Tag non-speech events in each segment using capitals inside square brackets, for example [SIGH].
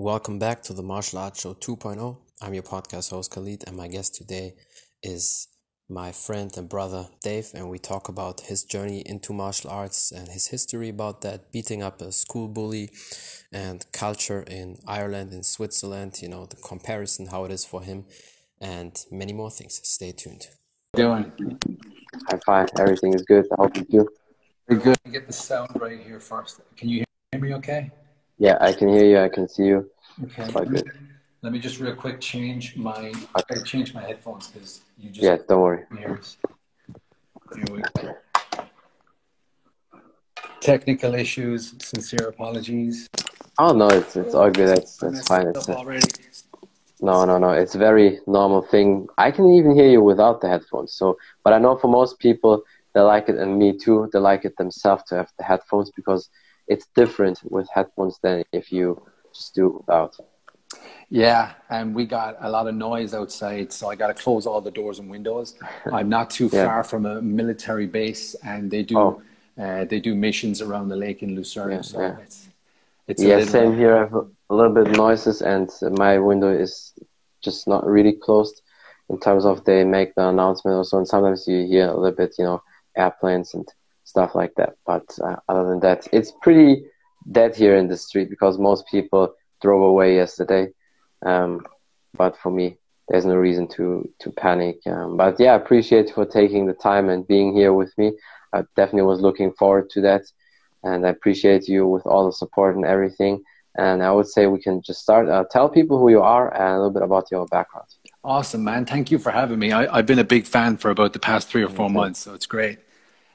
Welcome back to the Martial Arts Show 2.0. I'm your podcast host Khalid, and my guest today is my friend and brother Dave, and we talk about his journey into martial arts and his history about that, beating up a school bully, and culture in Ireland and Switzerland, you know, the comparison, how it is for him, and many more things. Stay tuned. Doing? I'm fine. Everything is good. I hope you do. Very good. Get the sound right here first. Can you hear me okay? Yeah, I can hear you. I can see you. Okay. Quite good. Let me just real quick change my uh, I change my headphones because you just Yeah, don't worry. Here's, here we go. Technical issues. Sincere apologies. Oh no, it's it's all good. That's that's fine. It's Up a, already. no, no, no. It's a very normal thing. I can even hear you without the headphones. So, but I know for most people they like it, and me too. They like it themselves to have the headphones because it's different with headphones than if you just do it without. Yeah, and we got a lot of noise outside, so I got to close all the doors and windows. [LAUGHS] I'm not too Yeah. far from a military base, and they do Oh. uh, they do missions around the lake in Lucerne. Yeah, so yeah. it's it's Yeah, same here. I have a little bit noises, and my window is just not really closed in terms of they make the announcement or so. And sometimes you hear a little bit, you know, airplanes and stuff like that. But uh, other than that, it's pretty dead here in the street because most people drove away yesterday. Um, but for me, there's no reason to to panic. Um, but yeah, I appreciate you for taking the time and being here with me. I definitely was looking forward to that and I appreciate you with all the support and everything. And I would say we can just start. Uh, tell people who you are and a little bit about your background. Awesome, man. Thank you for having me. I, I've been a big fan for about the past three or four months, so it's great.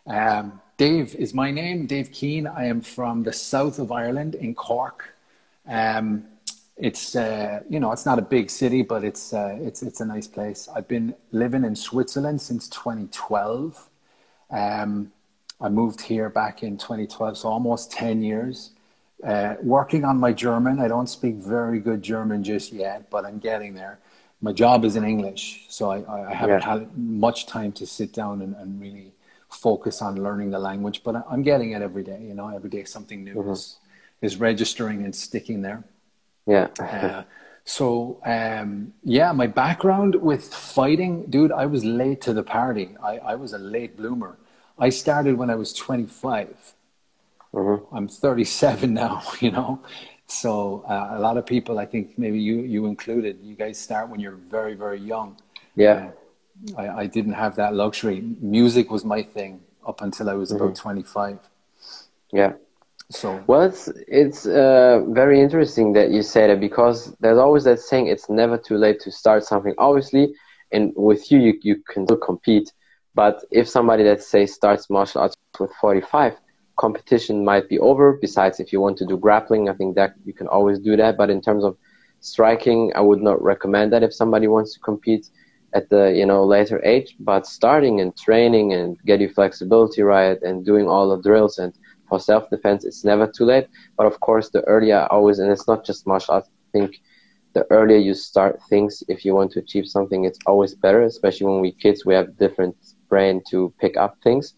Um, Dave is my name, Dave Keane. I am from the south of Ireland in Cork. Um, it's uh, you know it's not a big city, but it's uh, it's it's a nice place. I've been living in Switzerland since 2012. Um, I moved here back in 2012, so almost 10 years. Uh, working on my German. I don't speak very good German just yet, but I'm getting there. My job is in English, so I, I haven't Yeah. had much time to sit down and, and really focus on learning the language, but I'm getting it every day. You know, every day something new is, is registering and sticking there. Yeah. Uh, so um, yeah, my background with fighting, dude, I was late to the party. I, I was a late bloomer. I started when I was 25. Mhm. I'm 37 now, [LAUGHS] you know. So uh, a lot of people, I think maybe you you included, you guys start when you're very very young. yeah. I, I didn't have that luxury. Music was my thing up until I was about 25. Yeah. So Well, it's it's uh, very interesting that you say that because there's always that saying it's never too late to start something. Obviously, and with you, you you can still compete. But if somebody, let's say, starts martial arts with 45, competition might be over. Besides, if you want to do grappling, I think that you can always do that. But in terms of striking, I would not recommend that if somebody wants to compete at the you know later age. But starting and training and get your flexibility right and doing all the drills and for self defense, it's never too late. But of course, the earlier always, and it's not just martial arts. I think the earlier you start things, if you want to achieve something, it's always better. Especially when we kids, we have different brain to pick up things.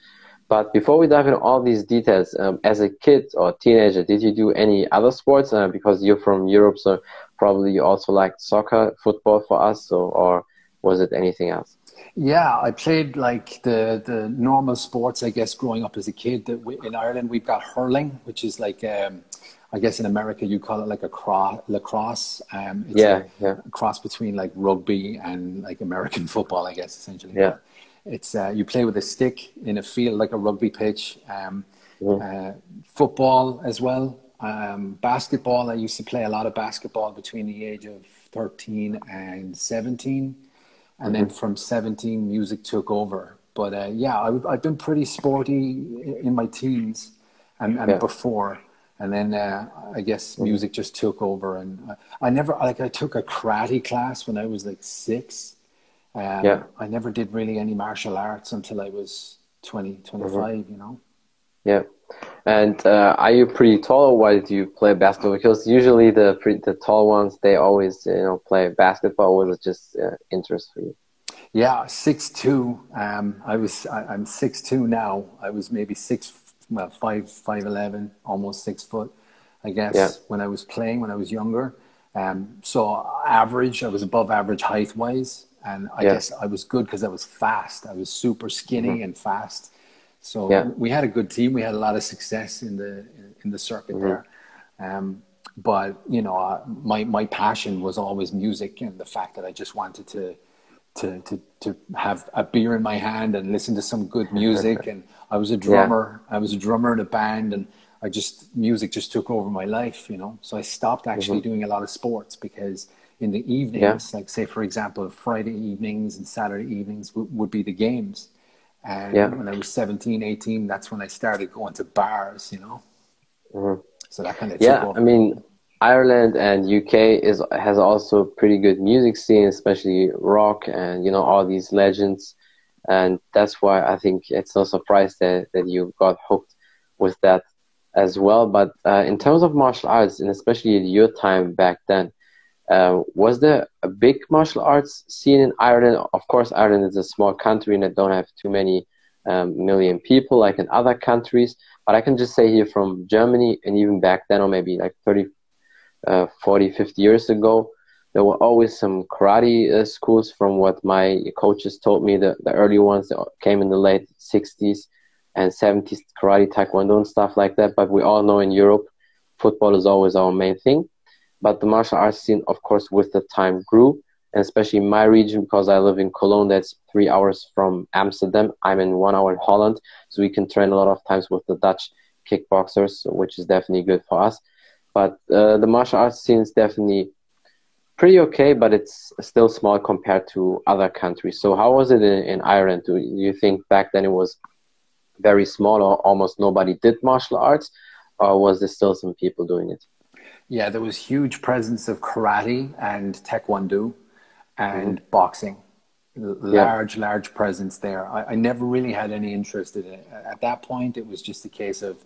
But before we dive into all these details, um, as a kid or teenager, did you do any other sports? Uh, because you're from Europe, so probably you also liked soccer, football for us, so, or was it anything else? Yeah, I played like the the normal sports, I guess, growing up as a kid. That we, in Ireland we've got hurling, which is like, um, I guess in America you call it like a cro- lacrosse. Um, it's Yeah, a, yeah. cross between like rugby and like American [LAUGHS] football, I guess, essentially. Yeah. It's uh, you play with a stick in a field like a rugby pitch. Um, Mhm. uh, football as well. Um, basketball. I used to play a lot of basketball between the age of thirteen and seventeen, and then from seventeen, music took over. But uh, yeah, I, I've been pretty sporty in my teens and, and Yeah. before. And then uh, I guess music just took over, and I, I never like I took a karate class when I was like six. Um, Yeah. I never did really any martial arts until I was 20, 25, you know. Yeah. And uh, are you pretty tall, or why do you play basketball? Because usually the pre- the tall ones they always you know play basketball. Was it just uh, interest for you? Yeah, six two. Um, I was I, I'm six two now. I was maybe six, well five five eleven, almost six foot, I guess. Yeah. When I was playing, when I was younger, Um, so average, I was above average height wise, and I yeah. guess I was good because I was fast. I was super skinny mm-hmm. and fast. So yeah. we had a good team. We had a lot of success in the in the circuit mm-hmm. there. Um, but you know, uh, my my passion was always music and the fact that I just wanted to to to to have a beer in my hand and listen to some good music. [LAUGHS] and I was a drummer. Yeah. I was a drummer in a band, and I just music just took over my life. You know, so I stopped actually mm-hmm. doing a lot of sports because in the evenings, yeah. like say for example, Friday evenings and Saturday evenings w- would be the games. And yeah. when I was 17, 18, that's when I started going to bars, you know. Mm-hmm. So that kind of yeah. I mean, Ireland and UK is has also pretty good music scene, especially rock and you know all these legends, and that's why I think it's no surprise that that you got hooked with that as well. But uh, in terms of martial arts, and especially your time back then, uh, was there a big martial arts scene in Ireland? Of course, Ireland is a small country and it don't have too many um, million people like in other countries. But I can just say here from Germany and even back then, or maybe like 30, uh, 40, 50 years ago, there were always some karate uh, schools from what my coaches told me, the, the early ones that came in the late 60s and 70s, karate, taekwondo, and stuff like that. But we all know in Europe, football is always our main thing. But the martial arts scene, of course, with the time grew, and especially in my region because I live in Cologne, that's three hours from Amsterdam. I'm in one hour in Holland, so we can train a lot of times with the Dutch kickboxers, which is definitely good for us. But uh, the martial arts scene is definitely pretty okay, but it's still small compared to other countries. So how was it in, in Ireland? Do you think back then it was very small or almost nobody did martial arts, or was there still some people doing it? Yeah, there was huge presence of karate and taekwondo and mm-hmm. boxing. Large, yeah. large presence there. I, I, never really had any interest in it. At that point, it was just a case of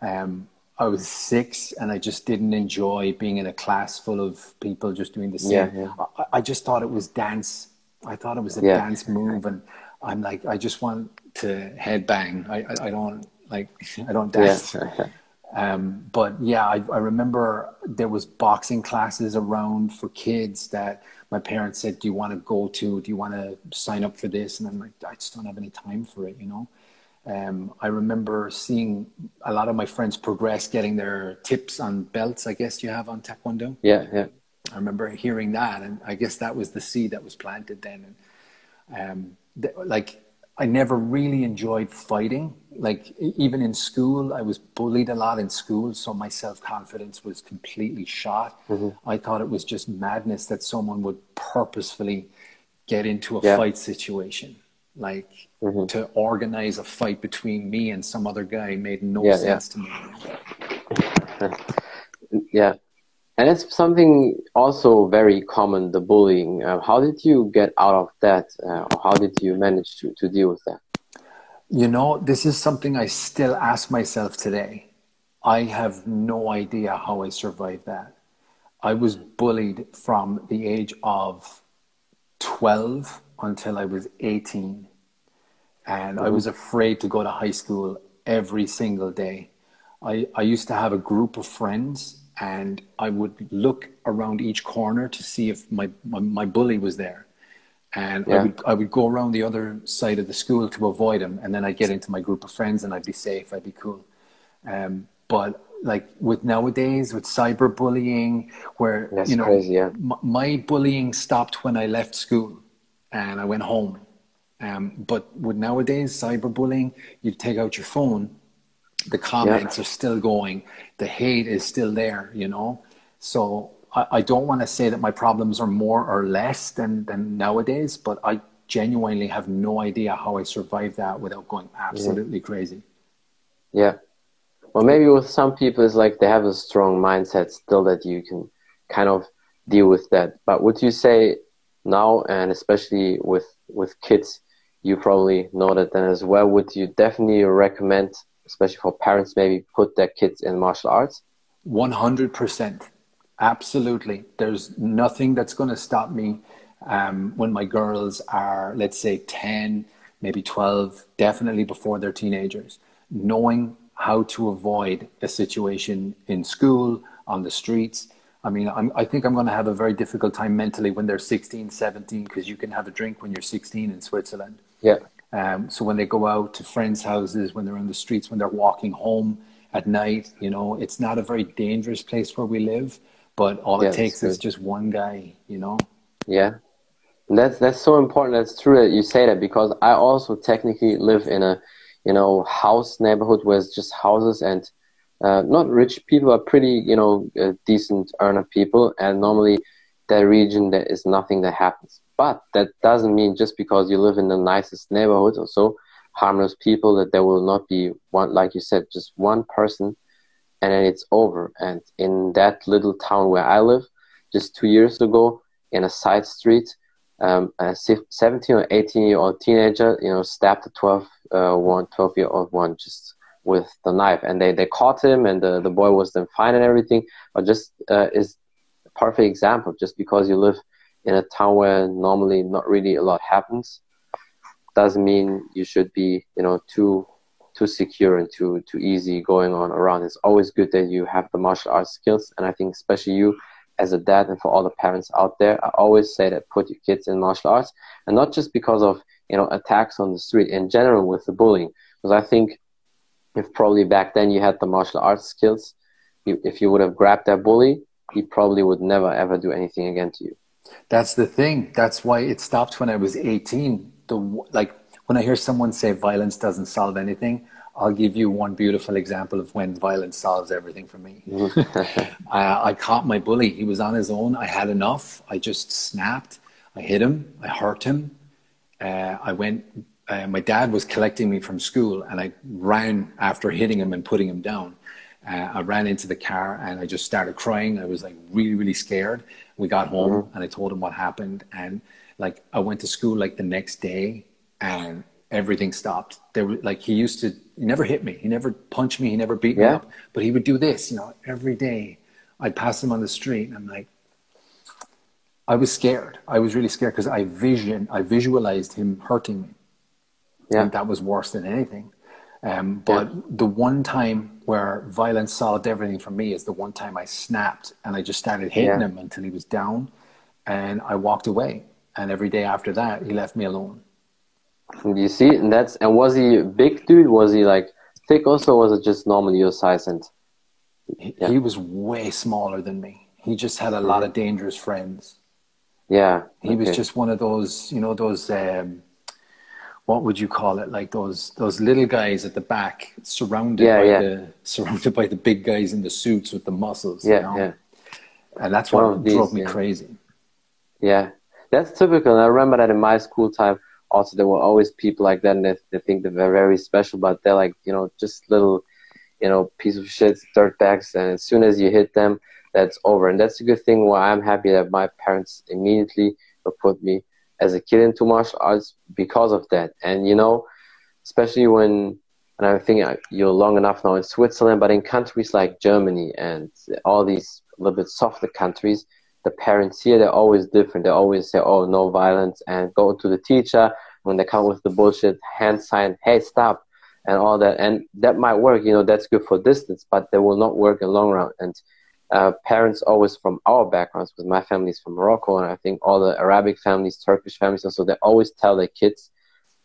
um, I was six and I just didn't enjoy being in a class full of people just doing the same. Yeah, yeah. I, I, just thought it was dance. I thought it was a dance move, and I'm like, I just want to headbang. I, I, I don't like, [LAUGHS] I don't dance. [LAUGHS] Um, but yeah, I, I, remember there was boxing classes around for kids that my parents said, "Do you want to go to? Do you want to sign up for this?" And I'm like, I just don't have any time for it, you know. Um, I remember seeing a lot of my friends progress, getting their tips on belts. I guess you have on Taekwondo. Yeah, yeah. I remember hearing that, and I guess that was the seed that was planted then. And um, th- like I never really enjoyed fighting. Like even in school, I was bullied a lot in school, so my self confidence was completely shot. Mm-hmm. I thought it was just madness that someone would purposefully get into a yeah. fight situation. Like mm-hmm. to organize a fight between me and some other guy made no yeah, sense yeah. to me. [LAUGHS] yeah, and it's something also very common the bullying. Uh, how did you get out of that uh, or how did you manage to, to deal with that? You know this is something i still ask myself today. I have no idea how i survived that. I was bullied from the age of 12 until i was 18 and mm-hmm. i was afraid to go to high school every single day. I, I used to have a group of friends and I would look around each corner to see if my, my, my bully was there. And yeah. I would I would go around the other side of the school to avoid him, and then I'd get into my group of friends, and I'd be safe, I'd be cool. Um, but like with nowadays, with cyberbullying, where That's you know crazy, yeah. m- my bullying stopped when I left school, and I went home. Um, but with nowadays cyberbullying, you take out your phone the comments yeah. are still going. The hate is still there you know? So i, I don't want to say that my problems are more or less than than nowadays but i genuinely have no idea how i survived that without going absolutely yeah. crazy. Yeah. Well maybe with some people it's like they have a strong mindset still that you can kind of deal with that. But would you say now and especially with with kids you probably know that then as well would you definitely recommend especially for parents, maybe put their kids in martial arts? 100%. Absolutely. There's nothing that's going to stop me um, when my girls are, let's say, 10, maybe 12, definitely before they're teenagers, knowing how to avoid a situation in school, on the streets. I mean, I'm, I think I'm going to have a very difficult time mentally when they're 16, 17, because you can have a drink when you're 16 in Switzerland. Yeah. Um, so when they go out to friends' houses, when they're on the streets, when they're walking home at night, you know, it's not a very dangerous place where we live, but all Yeah, it takes is just one guy, you know. Yeah, And that's that's so important. That's true that you say that because I also technically live in a, you know, house neighborhood where it's just houses and uh, not rich people, are pretty, you know, uh, decent earner people. And normally, that region there is nothing that happens. But that doesn't mean just because you live in the nicest neighborhood or so, harmless people, that there will not be one, like you said, just one person, and then it's over. And in that little town where I live, just two years ago, in a side street, um, a 17 or 18 year old teenager, you know, stabbed a 12, uh, one, 12 year old one just with the knife. And they, they caught him, and the, the boy was then fine and everything. But just uh, is a perfect example. Just because you live in a town where normally not really a lot happens, doesn't mean you should be, you know, too too secure and too too easy going on around. It's always good that you have the martial arts skills, and I think especially you as a dad and for all the parents out there, I always say that put your kids in martial arts, and not just because of you know attacks on the street in general with the bullying. Because I think if probably back then you had the martial arts skills, you, if you would have grabbed that bully, he probably would never ever do anything again to you. That's the thing. That's why it stopped when I was 18. The like when I hear someone say violence doesn't solve anything, I'll give you one beautiful example of when violence solves everything for me. [LAUGHS] I, I caught my bully. He was on his own. I had enough. I just snapped. I hit him. I hurt him. Uh, I went. Uh, my dad was collecting me from school, and I ran after hitting him and putting him down. Uh, I ran into the car and I just started crying. I was like really, really scared. We got home Mm-hmm. and I told him what happened. And like I went to school like the next day and everything stopped. There were like he used to he never hit me. He never punched me. He never beat me up. But he would do this, you know, every day. I'd pass him on the street and I'm like, I was scared. I was really scared because I vision I visualized him hurting me. Yeah. And that was worse than anything. Um, but the one time where violence solved everything for me is the one time I snapped and I just started hitting Yeah. him until he was down and I walked away. And every day after that, he left me alone. You see, and that's and was he a big dude? Was he like thick also? Or was it just normal your size? And He, Yeah. he was way smaller than me. He just had a lot of dangerous friends. yeah, He was just one of those, you know, those, um, what would you call it? Like those, those little guys at the back surrounded Yeah, by yeah. the, surrounded by the big guys in the suits with the muscles. yeah, you know? yeah. And that's One what these, drove me yeah. crazy. Yeah, that's typical. And I remember that in my school time, also there were always people like that, and they, they think they're very special, but they're like you know just little, you know, piece of shit, dirtbags, and as soon as you hit them, that's over. And that's a good thing. Why I'm happy that my parents immediately put me as a kid into martial arts because of that. And you know, especially when. And I think you're long enough now in Switzerland, but in countries like Germany and all these a little bit softer countries, the parents here they're always different. They always say, "Oh, no violence," and go to the teacher when they come with the bullshit hand sign, "Hey, stop," and all that. And that might work, you know, that's good for distance, but they will not work in long run. And uh, parents always from our backgrounds, because my family is from Morocco, and I think all the Arabic families, Turkish families, so they always tell their kids,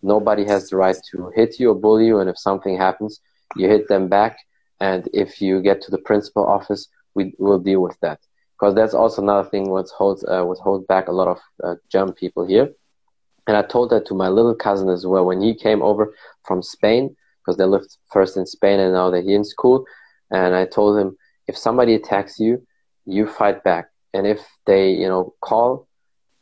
nobody has the right to hit you or bully you, and if something happens, you hit them back. And if you get to the principal office, we will deal with that because that's also another thing what holds uh, what holds back a lot of uh, people here. And I told that to my little cousin as well when he came over from Spain because they lived first in Spain and now they're here in school. And I told him if somebody attacks you, you fight back. And if they you know call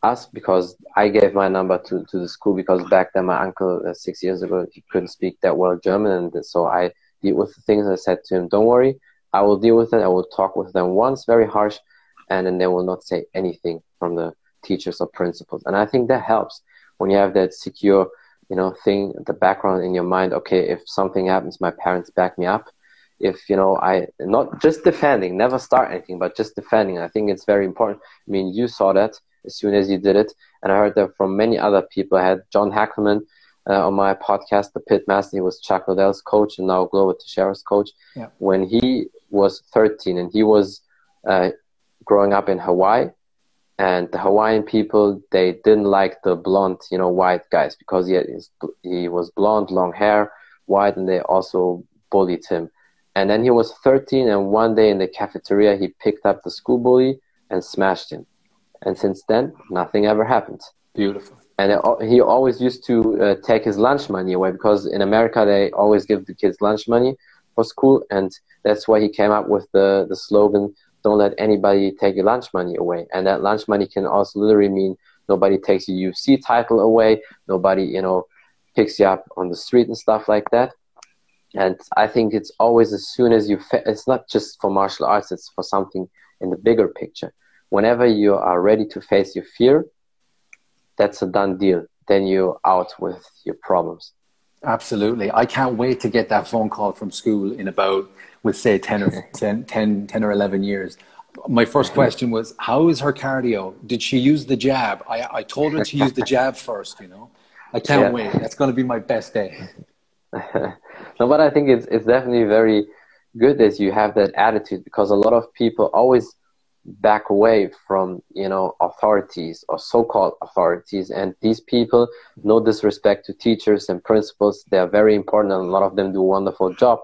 us because I gave my number to, to the school because back then my uncle uh, six years ago he couldn't speak that well German and so I deal with the things I said to him. Don't worry, I will deal with it. I will talk with them once, very harsh, and then they will not say anything from the teachers or principals. And I think that helps when you have that secure, you know, thing, the background in your mind. Okay, if something happens, my parents back me up. If you know, I not just defending, never start anything, but just defending. I think it's very important. I mean, you saw that as soon as you did it, and I heard that from many other people. I had John Hackleman uh, on my podcast, the Pit Master. He was Chuck Liddell's coach and now Glover Teixeira's coach. Yeah. When he was 13 and he was uh, growing up in Hawaii, and the Hawaiian people they didn't like the blonde, you know, white guys because he had his, he was blonde, long hair, white, and they also bullied him. And then he was 13, and one day in the cafeteria, he picked up the school bully and smashed him. And since then, nothing ever happened. Beautiful. And he always used to uh, take his lunch money away because in America they always give the kids lunch money for school, and that's why he came up with the the slogan "Don't let anybody take your lunch money away." And that lunch money can also literally mean nobody takes your UFC title away, nobody you know picks you up on the street and stuff like that. And I think it's always as soon as you, fa- it's not just for martial arts, it's for something in the bigger picture. Whenever you are ready to face your fear, that's a done deal. Then you're out with your problems. Absolutely. I can't wait to get that phone call from school in about, with say 10 or [LAUGHS] 10, 10, 10 or 11 years. My first mm-hmm. question was, how is her cardio? Did she use the jab? I, I told her to use the [LAUGHS] jab first, you know. I can't yeah. wait. That's going to be my best day. [LAUGHS] no, but I think it's it's definitely very good that you have that attitude because a lot of people always back away from you know authorities or so-called authorities. And these people no disrespect to teachers and principals they are very important and a lot of them do a wonderful job.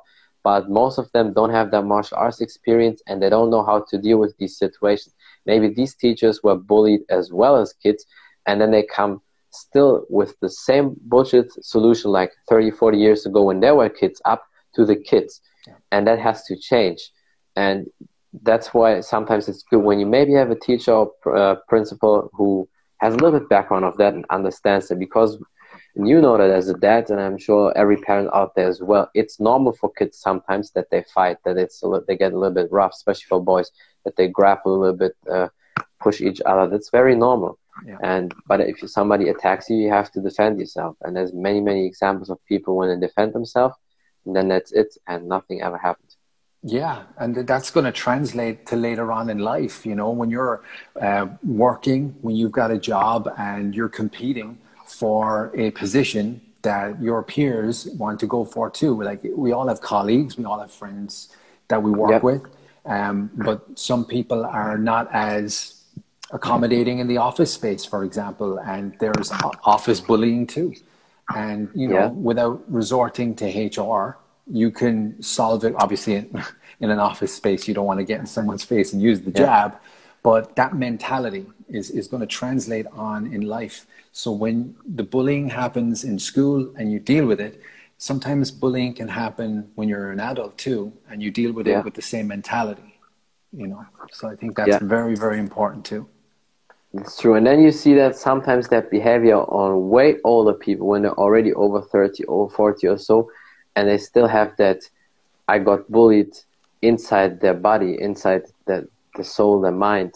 But most of them don't have that martial arts experience and they don't know how to deal with these situations. Maybe these teachers were bullied as well as kids and then they come still with the same bullshit solution like 30 40 years ago when there were kids up to the kids. Yeah. and that has to change. And that's why sometimes it's good when you maybe have a teacher or uh, principal who has a little bit background of that and understands it. Because and you know that as a dad and i'm sure every parent out there as well it's normal for kids sometimes that they fight that it's a little, they get a little bit rough especially for boys that they grapple a little bit uh, push each other. That's very normal yeah. And but if somebody attacks you, you have to defend yourself. And there's many many examples of people when they defend themselves, and then that's it, and nothing ever happens. Yeah, and that's going to translate to later on in life. You know, when you're uh, working, when you've got a job, and you're competing for a position that your peers want to go for too. Like we all have colleagues, we all have friends that we work yep. with, um, but some people are not as accommodating in the office space, for example, and there's office bullying too. And you know, yeah. without resorting to HR, you can solve it. Obviously, in, [LAUGHS] in, an office space, you don't want to get in someone's face and use the yeah. jab, but that mentality is is going to translate on in life. So when the bullying happens in school and you deal with it, sometimes bullying can happen when you're an adult too, and you deal with yeah. it with the same mentality. You know, so I think that's very very important too. It's true. And then you see that sometimes that behavior on way older people when they're already over 30 or 40 or so, and they still have that I got bullied inside their body, inside the, the soul, the mind,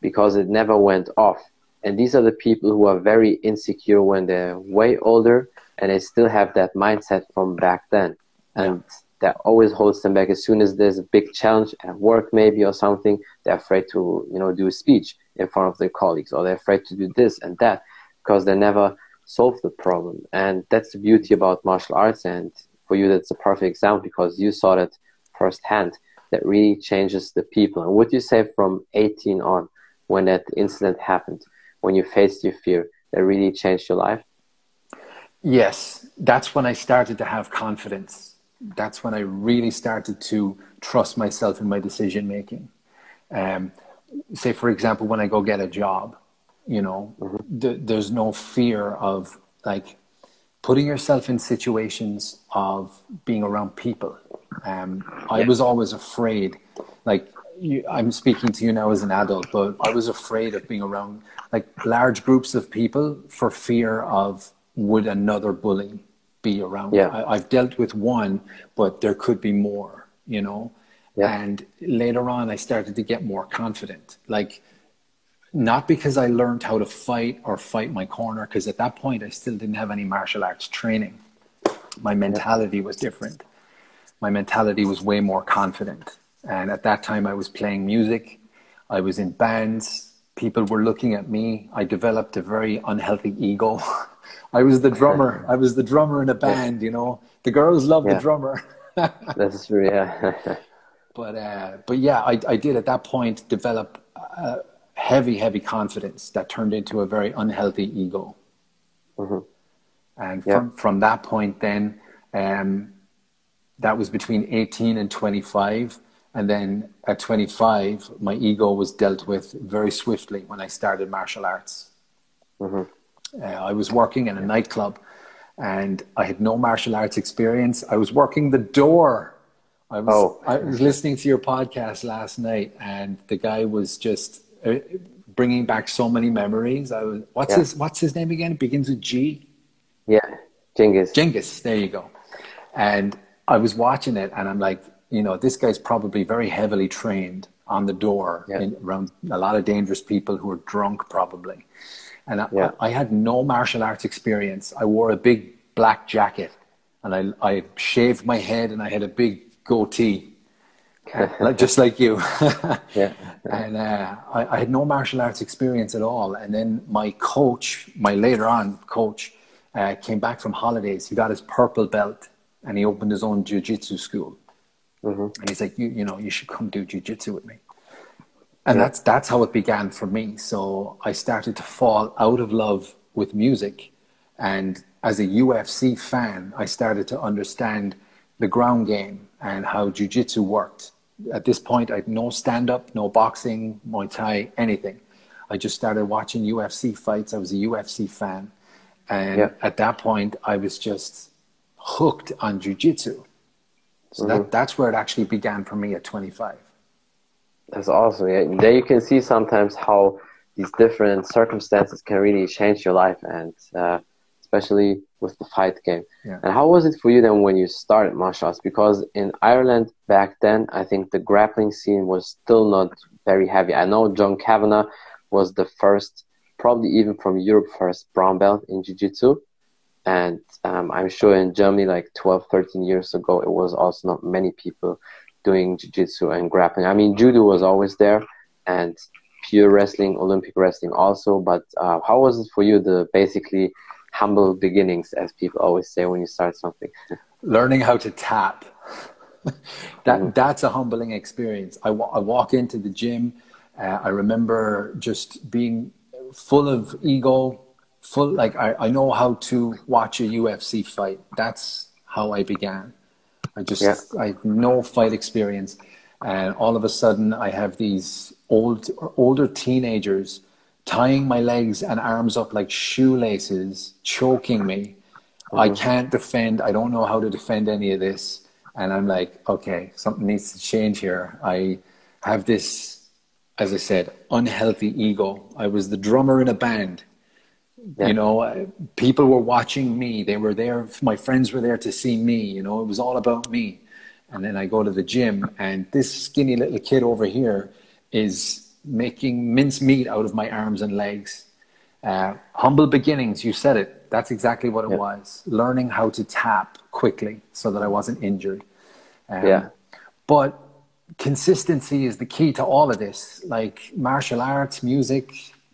because it never went off. And these are the people who are very insecure when they're way older and they still have that mindset from back then. And yeah. That always holds them back. As soon as there's a big challenge at work, maybe, or something, they're afraid to, you know, do a speech in front of their colleagues or they're afraid to do this and that because they never solve the problem. And that's the beauty about martial arts and for you that's a perfect example because you saw that firsthand. That really changes the people. And what you say from 18 on when that incident happened? When you faced your fear that really changed your life? Yes. That's when i started to have confidence that's when i really started to trust myself in my decision making um, say for example when i go get a job you know mm-hmm. th- there's no fear of like putting yourself in situations of being around people. Um, i was always afraid like you, i'm speaking to you now as an adult but i was afraid of being around like large groups of people for fear of would another bully be around yeah. I, i've dealt with one but there could be more you know yeah. And later on, I started to get more confident. Like, not because I learned how to fight or fight my corner, because at that point, I still didn't have any martial arts training. My mentality was different. My mentality was way more confident. And at that time, I was playing music, I was in bands, people were looking at me. I developed a very unhealthy ego. [LAUGHS] I was the drummer. I was the drummer in a band, you know. The girls love yeah. the drummer. [LAUGHS] That's true, yeah. but uh, but yeah, I, I did at that point develop uh, heavy, heavy confidence that turned into a very unhealthy ego. Mm-hmm. And Yeah. from, from that point, then, um, that was between 18 and 25. And then at 25, my ego was dealt with very swiftly when I started martial arts. Mm-hmm. Uh, I was working in a nightclub and I had no martial arts experience. I was working the door. I was, Oh. I was listening to your podcast last night and the guy was just uh, bringing back so many memories. I was, what's Yeah. his, what's his name again? It begins with G. Yeah, Genghis. Genghis, there you go. And I was watching it and I'm like, you know, this guy's probably very heavily trained on the door Yeah. in, around a lot of dangerous people who are drunk probably. And I, Yeah. I, had no martial arts experience. I wore a big black jacket and I, I shaved my head and I had a big goatee, [LAUGHS] like, just like you. [LAUGHS] Yeah. and uh, I, I had no martial arts experience at all. And then my coach, my later on coach, uh, came back from holidays. He got his purple belt and he opened his own jiu-jitsu school. And he's like, you, you know, you should come do jiu-jitsu with me. And that's that's how it began for me. So I started to fall out of love with music, and as a UFC fan, I started to understand the ground game and how jiu-jitsu worked. At this point, I had no stand-up, no boxing, Muay Thai, anything. I just started watching UFC fights. I was a UFC fan, and Yeah. at that point, I was just hooked on jiu-jitsu. So mm-hmm. that, that's where it actually began for me at 25. That's awesome. Yeah. There you can see sometimes how these different circumstances can really change your life, and uh, especially with the fight game. Yeah. And how was it for you then when you started martial arts? Because in Ireland back then, I think the grappling scene was still not very heavy. I know John Kavanagh was the first, probably even from Europe, first brown belt in jiu-jitsu. And um, I'm sure in Germany, like 12, 13 years ago, it was also not many people doing jiu-jitsu and grappling. I mean, judo was always there, and pure wrestling, Olympic wrestling also. But uh, how was it for you? The basically humble beginnings, as people always say when you start something. [LAUGHS] learning how to tap [LAUGHS] that that's a humbling experience I, I walk into the gym uh, i remember just being full of ego full like I, I know how to watch a ufc fight that's how i began i just Yeah. i had no fight experience and all of a sudden i have these old older teenagers tying my legs and arms up like shoelaces choking me I mm-hmm. can't defend. I don't know how to defend any of this. And I'm like, okay, something needs to change here. I have this, as I said, unhealthy ego. I was the drummer in a band. Yeah. You know, uh, people were watching me. They were there. My friends were there to see me. You know, it was all about me. And then I go to the gym, and this skinny little kid over here is making mincemeat out of my arms and legs. Uh, humble beginnings, you said it. That's exactly what it Yeah. was. Learning how to tap quickly so that I wasn't injured. Um, Yeah. But consistency is the key to all of this. Like martial arts, music,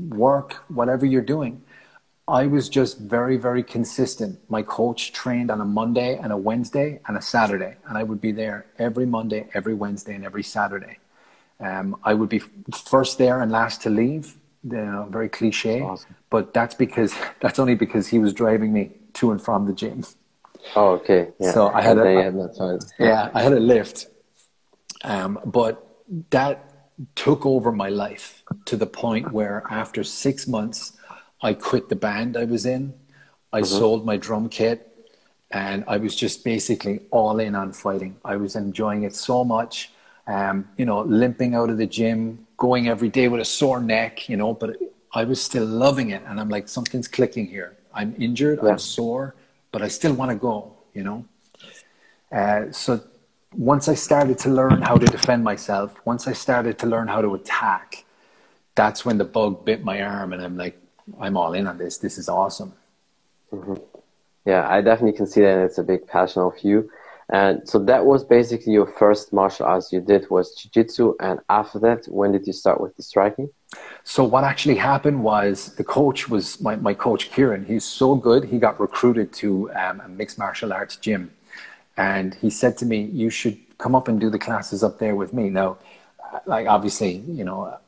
work, whatever you're doing. I was just very, very consistent. My coach trained on a Monday and a Wednesday and a Saturday, and I would be there every Monday, every Wednesday, and every Saturday. Um, I would be first there and last to leave. You know, very cliche, Awesome. but that's because [LAUGHS] that's only because he was driving me to and from the gym. Oh, okay. Yeah. So I had a- had that time. Yeah, I had a lift, um, but that took over my life to the point where after six months, I quit the band I was in. I sold my drum kit, and I was just basically all in on fighting. I was enjoying it so much. Um, you know, limping out of the gym, going every day with a sore neck. You know, but I was still loving it, and I'm like, something's clicking here. I'm injured. Yeah. I'm sore, but I still want to go. You know. Uh, so once I started to learn how to defend myself, once I started to learn how to attack, that's when the bug bit my arm, and I'm like, I'm all in on this. This is awesome. Yeah, I definitely can see that it's a big passion of you. And so that was basically your first martial arts you did was jiu-jitsu. And after that, when did you start with the striking? So what actually happened was the coach was my, my coach Kieran. He's so good. He got recruited to um, a mixed martial arts gym, and he said to me, "You should come up and do the classes up there with me." Now, like obviously, you know,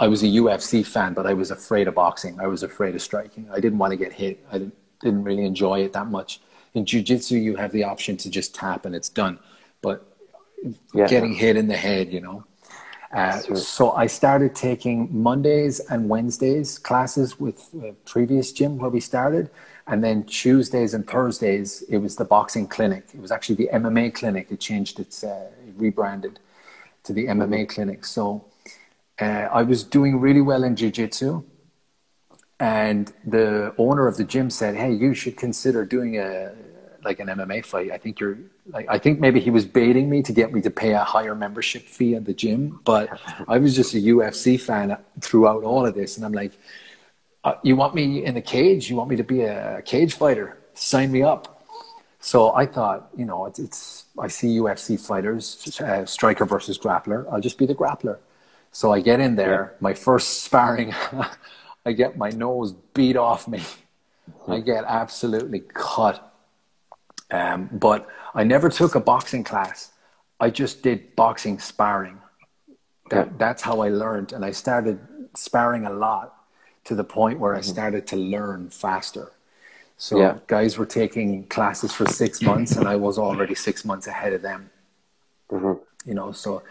I was a UFC fan, but I was afraid of boxing. I was afraid of striking. I didn't want to get hit. I didn't, didn't really enjoy it that much. In jiu-jitsu, you have the option to just tap and it's done. But yeah. getting hit in the head, you know. Uh, so I started taking Mondays and Wednesdays classes with the previous gym where we started, and then Tuesdays and Thursdays it was the boxing clinic. It was actually the MMA clinic. It changed its, uh, it rebranded to the MMA clinic. So uh, I was doing really well in jiu-jitsu and the owner of the gym said, "Hey, you should consider doing a like an MMA fight. I think you're like I think maybe he was baiting me to get me to pay a higher membership fee at the gym, but I was just a UFC fan throughout all of this and I'm like, uh, you want me in the cage? You want me to be a cage fighter? Sign me up." So I thought, you know, it's, it's I see UFC fighters, uh, striker versus grappler. I'll just be the grappler. So I get in there, my first sparring, [LAUGHS] I get my nose beat off me. I get absolutely cut. Um, but I never took a boxing class. I just did boxing sparring. That, that's how I learned. And I started sparring a lot to the point where I mm-hmm. started to learn faster. So yeah. guys were taking classes for six months and I was already six months ahead of them. Mm-hmm. You know, so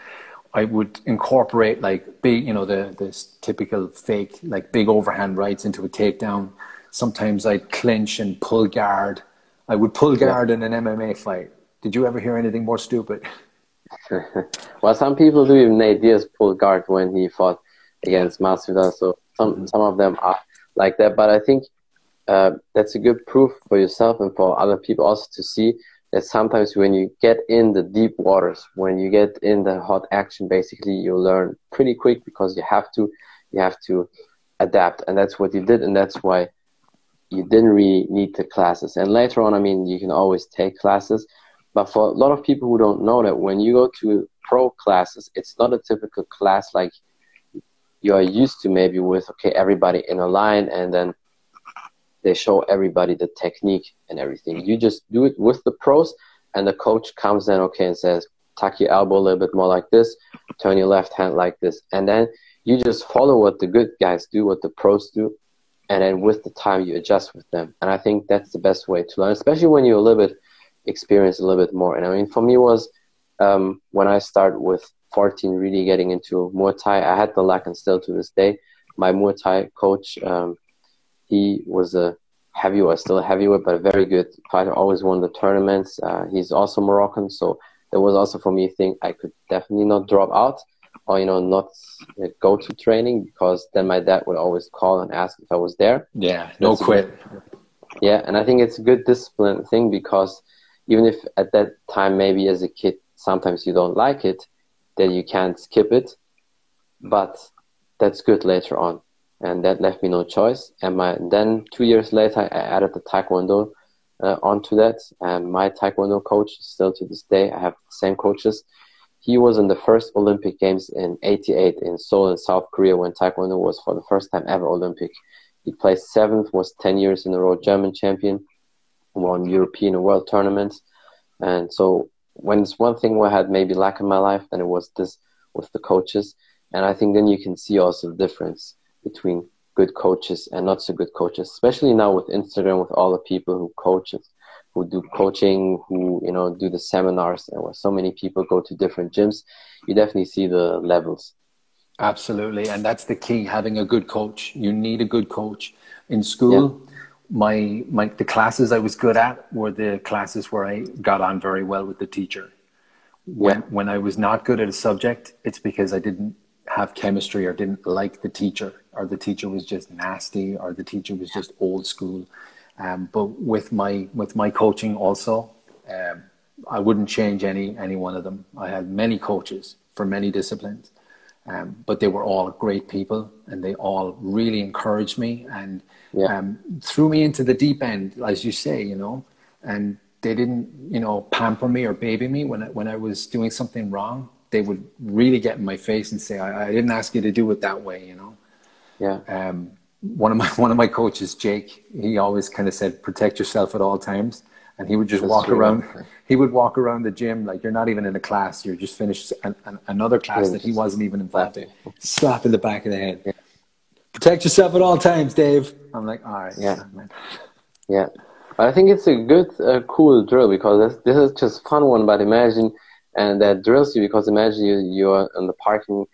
I would incorporate like big, you know, the this typical fake like big overhand rights into a takedown. Sometimes I'd clinch and pull guard. I would pull guard yeah. in an MMA fight. Did you ever hear anything more stupid? [LAUGHS] [LAUGHS] well, some people do. Even Nate Diaz pulled guard when he fought against Masvidal. So some mm-hmm. some of them are like that. But I think uh, that's a good proof for yourself and for other people also to see that sometimes when you get in the deep waters, when you get in the hot action, basically you learn pretty quick because you have to, you have to adapt, and that's what you did, and that's why you didn't really need the classes. And later on, I mean, you can always take classes, but for a lot of people who don't know that, when you go to pro classes, it's not a typical class like you are used to, maybe with okay, everybody in a line, and then they show everybody the technique and everything. You just do it with the pros, and the coach comes in, okay, and says, tuck your elbow a little bit more like this, turn your left hand like this. And then you just follow what the good guys do, what the pros do, and then with the time you adjust with them. And I think that's the best way to learn, especially when you're a little bit experienced a little bit more. And I mean, for me was um, when I started with 14, really getting into Muay Thai. I had the luck, and still to this day, my Muay Thai coach, um, he was a heavyweight, still a heavyweight, but a very good fighter. Always won the tournaments. Uh, he's also Moroccan, so there was also for me a thing I could definitely not drop out or you know not go to training because then my dad would always call and ask if I was there. Yeah, no That's quit. Good, yeah, and I think it's a good discipline thing because even if at that time maybe as a kid sometimes you don't like it, then you can't skip it, but that's good later on and that left me no choice. And my then two years later, I added the taekwondo uh, onto that, and my taekwondo coach still to this day, I have the same coaches. He was in the first Olympic Games in '88 in Seoul in South Korea when taekwondo was for the first time ever Olympic. He placed seventh, was 10 years in a row German champion, won European and world tournaments. And so when it's one thing I had maybe lack in my life, then it was this with the coaches. And I think then you can see also the difference between good coaches and not so good coaches, especially now with Instagram, with all the people who coaches, who do coaching, who you know do the seminars, and where so many people go to different gyms, you definitely see the levels. Absolutely, and that's the key: having a good coach. You need a good coach in school. Yeah. My my the classes I was good at were the classes where I got on very well with the teacher. When yeah. when I was not good at a subject, it's because I didn't have chemistry or didn't like the teacher or the teacher was just nasty or the teacher was just old school. Um, but with my with my coaching also um, I wouldn't change any any one of them. I had many coaches for many disciplines um, but they were all great people and they all really encouraged me and yeah. Um, threw me into the deep end as you say you know and they didn't you know pamper me or baby me when I, when I was doing something wrong they would really get in my face and say, I, I didn't ask you to do it that way, you know? Yeah. Um, one of my, [LAUGHS] one of my coaches, Jake, he always kind of said, protect yourself at all times. and he would just That's walk true. around. He would walk around the gym like you're not even in a class. You're just finished an, an, another class Yeah, that he wasn't even involved in. Slap in the back of the head. Protect yourself at all times, Dave. I'm like, all right, Yeah. man. Yeah, I think it's a good, uh, cool drill because this, this is just fun one. But imagine, and that drills you because imagine you you're in the parking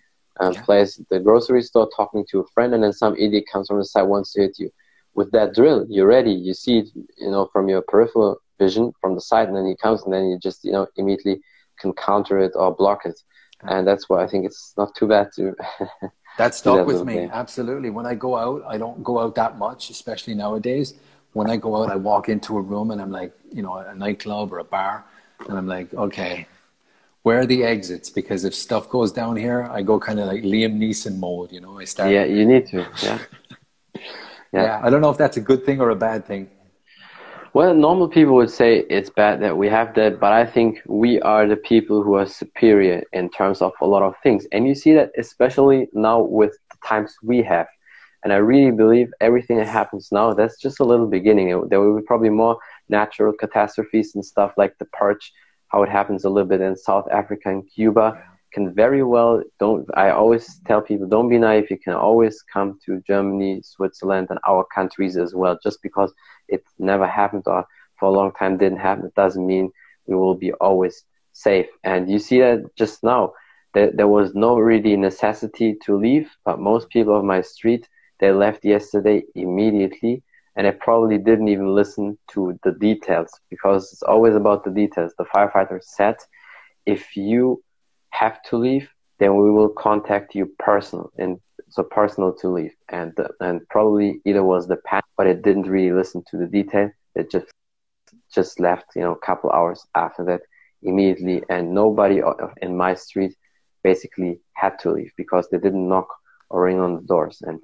uh, Yeah. place, the grocery store, talking to a friend, and then some idiot comes from the side wants to hit you. With that drill, you're ready. You see it, you know, from your peripheral vision from the side, and then he comes, and then you just, you know, immediately can counter it or block it. And that's why I think it's not too bad to. [LAUGHS] That stuck that with me. thing. Absolutely. When I go out, I don't go out that much, especially nowadays. When I go out, I walk into a room and I'm like, you know, a nightclub or a bar, and I'm like, okay, where are the exits? Because if stuff goes down here, I go kind of like Liam Neeson mode, you know. I start. yeah, you need to. Yeah. [LAUGHS] yeah. I don't know if that's a good thing or a bad thing. Well, normal people would say it's bad that we have that, but I think we are the people who are superior in terms of a lot of things. And you see that especially now with the times we have. And I really believe everything that happens now, that's just a little beginning. There will be probably more natural catastrophes and stuff like the purge, how it happens a little bit in South Africa and Cuba. Can very well don't. I always tell people don't be naive. You can always come to Germany, Switzerland, and our countries as well. Just because it never happened or for a long time didn't happen, it doesn't mean we will be always safe. And you see that just now. There, there was no really necessity to leave, but most people of my street they left yesterday immediately, and they probably didn't even listen to the details because it's always about the details. The firefighter said, if you have to leave, then we will contact you personal and so personal to leave. And and probably either was the panic but it didn't really listen to the detail. It just just left you know a couple hours after that immediately and nobody in my street basically had to leave because they didn't knock or ring on the doors. And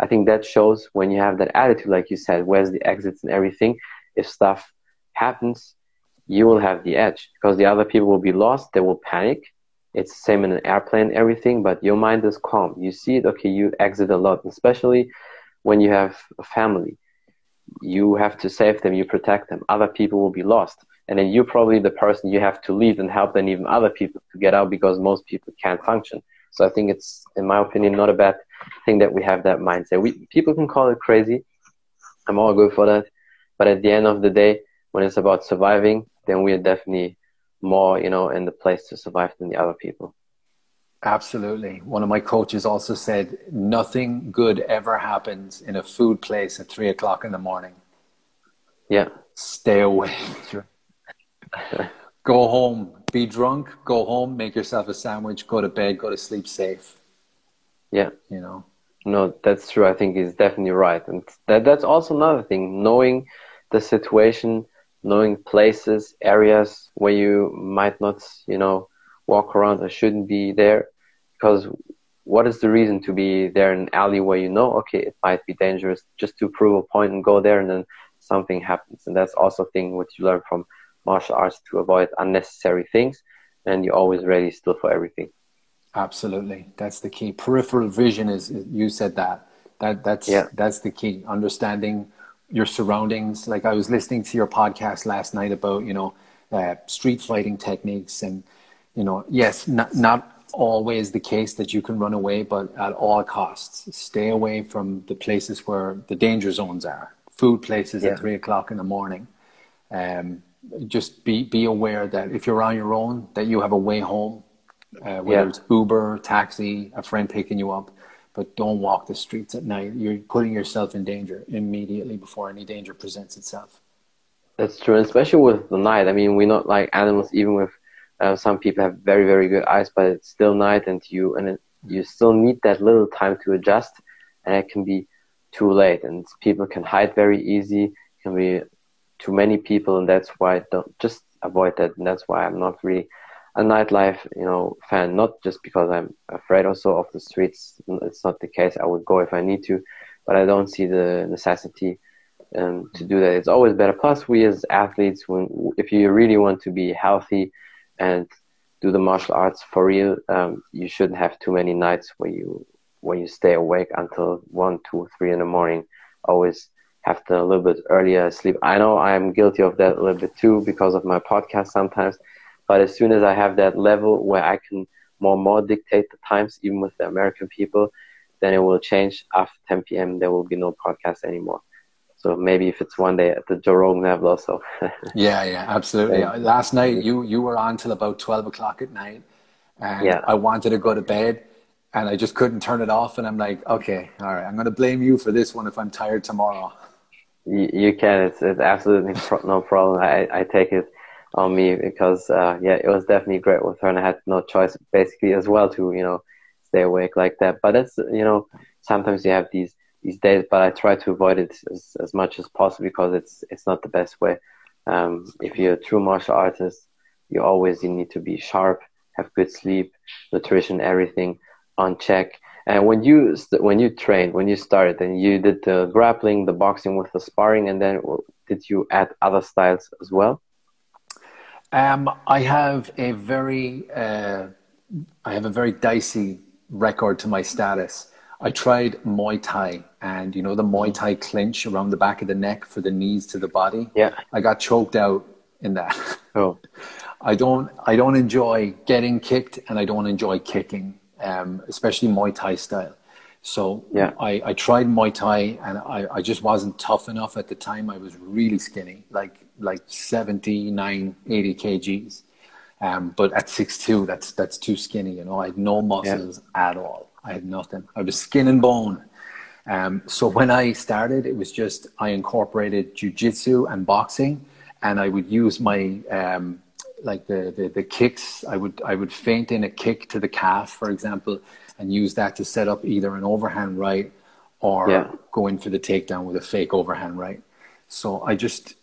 i think that shows when you have that attitude like you said where's the exits and everything if stuff happens you will have the edge because the other people will be lost they will panic it's the same in an airplane, everything, but your mind is calm. You see it, okay, you exit a lot, especially when you have a family. You have to save them, you protect them. Other people will be lost. And then you're probably the person you have to lead and help then even other people to get out because most people can't function. So I think it's, in my opinion, not a bad thing that we have that mindset. We, people can call it crazy. I'm all good for that. But at the end of the day, when it's about surviving, then we are definitely more, you know, in the place to survive than the other people. Absolutely. One of my coaches also said, nothing good ever happens in a food place at three o'clock in the morning. Yeah. Stay away. [LAUGHS] go home, be drunk, go home, make yourself a sandwich, go to bed, go to sleep safe. Yeah. You know? No, that's true. I think he's definitely right. And that, that's also another thing, knowing the situation, knowing places, areas where you might not, you know, walk around or shouldn't be there. Because what is the reason to be there in an alley where you know, okay, it might be dangerous just to prove a point and go there and then something happens. And that's also a thing which you learn from martial arts to avoid unnecessary things and you're always ready still for everything. Absolutely. That's the key. Peripheral vision is, you said that. That that's yeah. that's the key. Understanding your surroundings. Like I was listening to your podcast last night about, you know, uh, street fighting techniques and, you know, yes, not, not always the case that you can run away, but at all costs, stay away from the places where the danger zones are. Food places yeah. at three o'clock in the morning. Um, just be be aware that if you're on your own, that you have a way home, uh, whether Yeah. it's Uber, taxi, a friend picking you up. But don't walk the streets at night. You're putting yourself in danger immediately before any danger presents itself. That's true, and especially with the night. I mean, we're not like animals. Even with uh, some people have very, very good eyes, but it's still night, and you and it, you still need that little time to adjust, and it can be too late. And people can hide very easy. Can be too many people, and that's why don't just avoid that. And that's why I'm not really a nightlife, you know, fan. Not just because I'm afraid also of the streets. It's not the case. I would go if I need to, but I don't see the necessity um, to do that. It's always better. Plus, we as athletes, when if you really want to be healthy and do the martial arts for real, um, you shouldn't have too many nights where you where you stay awake until one, two, three in the morning. Always have to a little bit earlier sleep. I know I'm guilty of that a little bit too because of my podcast sometimes. But as soon as I have that level where I can more and more dictate the times, even with the American people, then it will change. After 10 p.m., there will be no podcast anymore. So maybe if it's one day at the Joe Rogan level also. [LAUGHS] yeah, yeah, absolutely. Yeah. Last night you you were on till about 12 o'clock at night, and yeah. I wanted to go to bed, and I just couldn't turn it off. And I'm like, okay, all right, I'm going to blame you for this one if I'm tired tomorrow. You, you can. It's, it's absolutely [LAUGHS] no problem. I, I take it on me because uh, yeah, it was definitely great with her, and I had no choice basically as well to you know stay awake like that. But that's you know sometimes you have these these days, but I try to avoid it as, as much as possible because it's it's not the best way. Um, if you're a true martial artist, you always you need to be sharp, have good sleep, nutrition, everything on check. And when you when you trained, when you started, and you did the grappling, the boxing with the sparring, and then did you add other styles as well? Um, I have a very uh, I have a very dicey record to my status. I tried Muay Thai, and you know the Muay Thai clinch around the back of the neck for the knees to the body. Yeah, I got choked out in that. [LAUGHS] Oh, I don't I don't enjoy getting kicked, and I don't enjoy kicking um, especially Muay Thai style. So yeah. I, I tried Muay Thai and I, I just wasn't tough enough at the time. I was really skinny, like like 79, 80 kgs. Um, but at six two, that's that's too skinny. You know, I had no muscles yeah. at all. I had nothing. I was skin and bone. Um, so when I started, it was just I incorporated jujitsu and boxing, and I would use my um, like the, the, the kicks. I would I would feint in a kick to the calf, for example, and use that to set up either an overhand right or yeah. go in for the takedown with a fake overhand right. So I just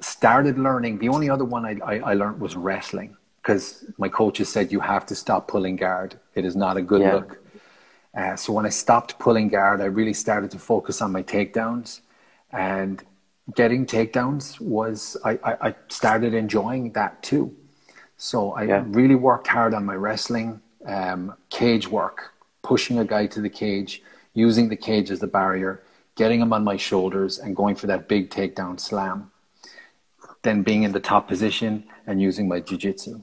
started learning. The only other one I, I, I learned was wrestling because my coaches said you have to stop pulling guard. It is not a good yeah. look. Uh, so when I stopped pulling guard, I really started to focus on my takedowns and getting takedowns was I, I, I started enjoying that too. So I yeah. really worked hard on my wrestling, um, cage work, pushing a guy to the cage, using the cage as the barrier, getting him on my shoulders, and going for that big takedown slam. Then being in the top position and using my jiu-jitsu.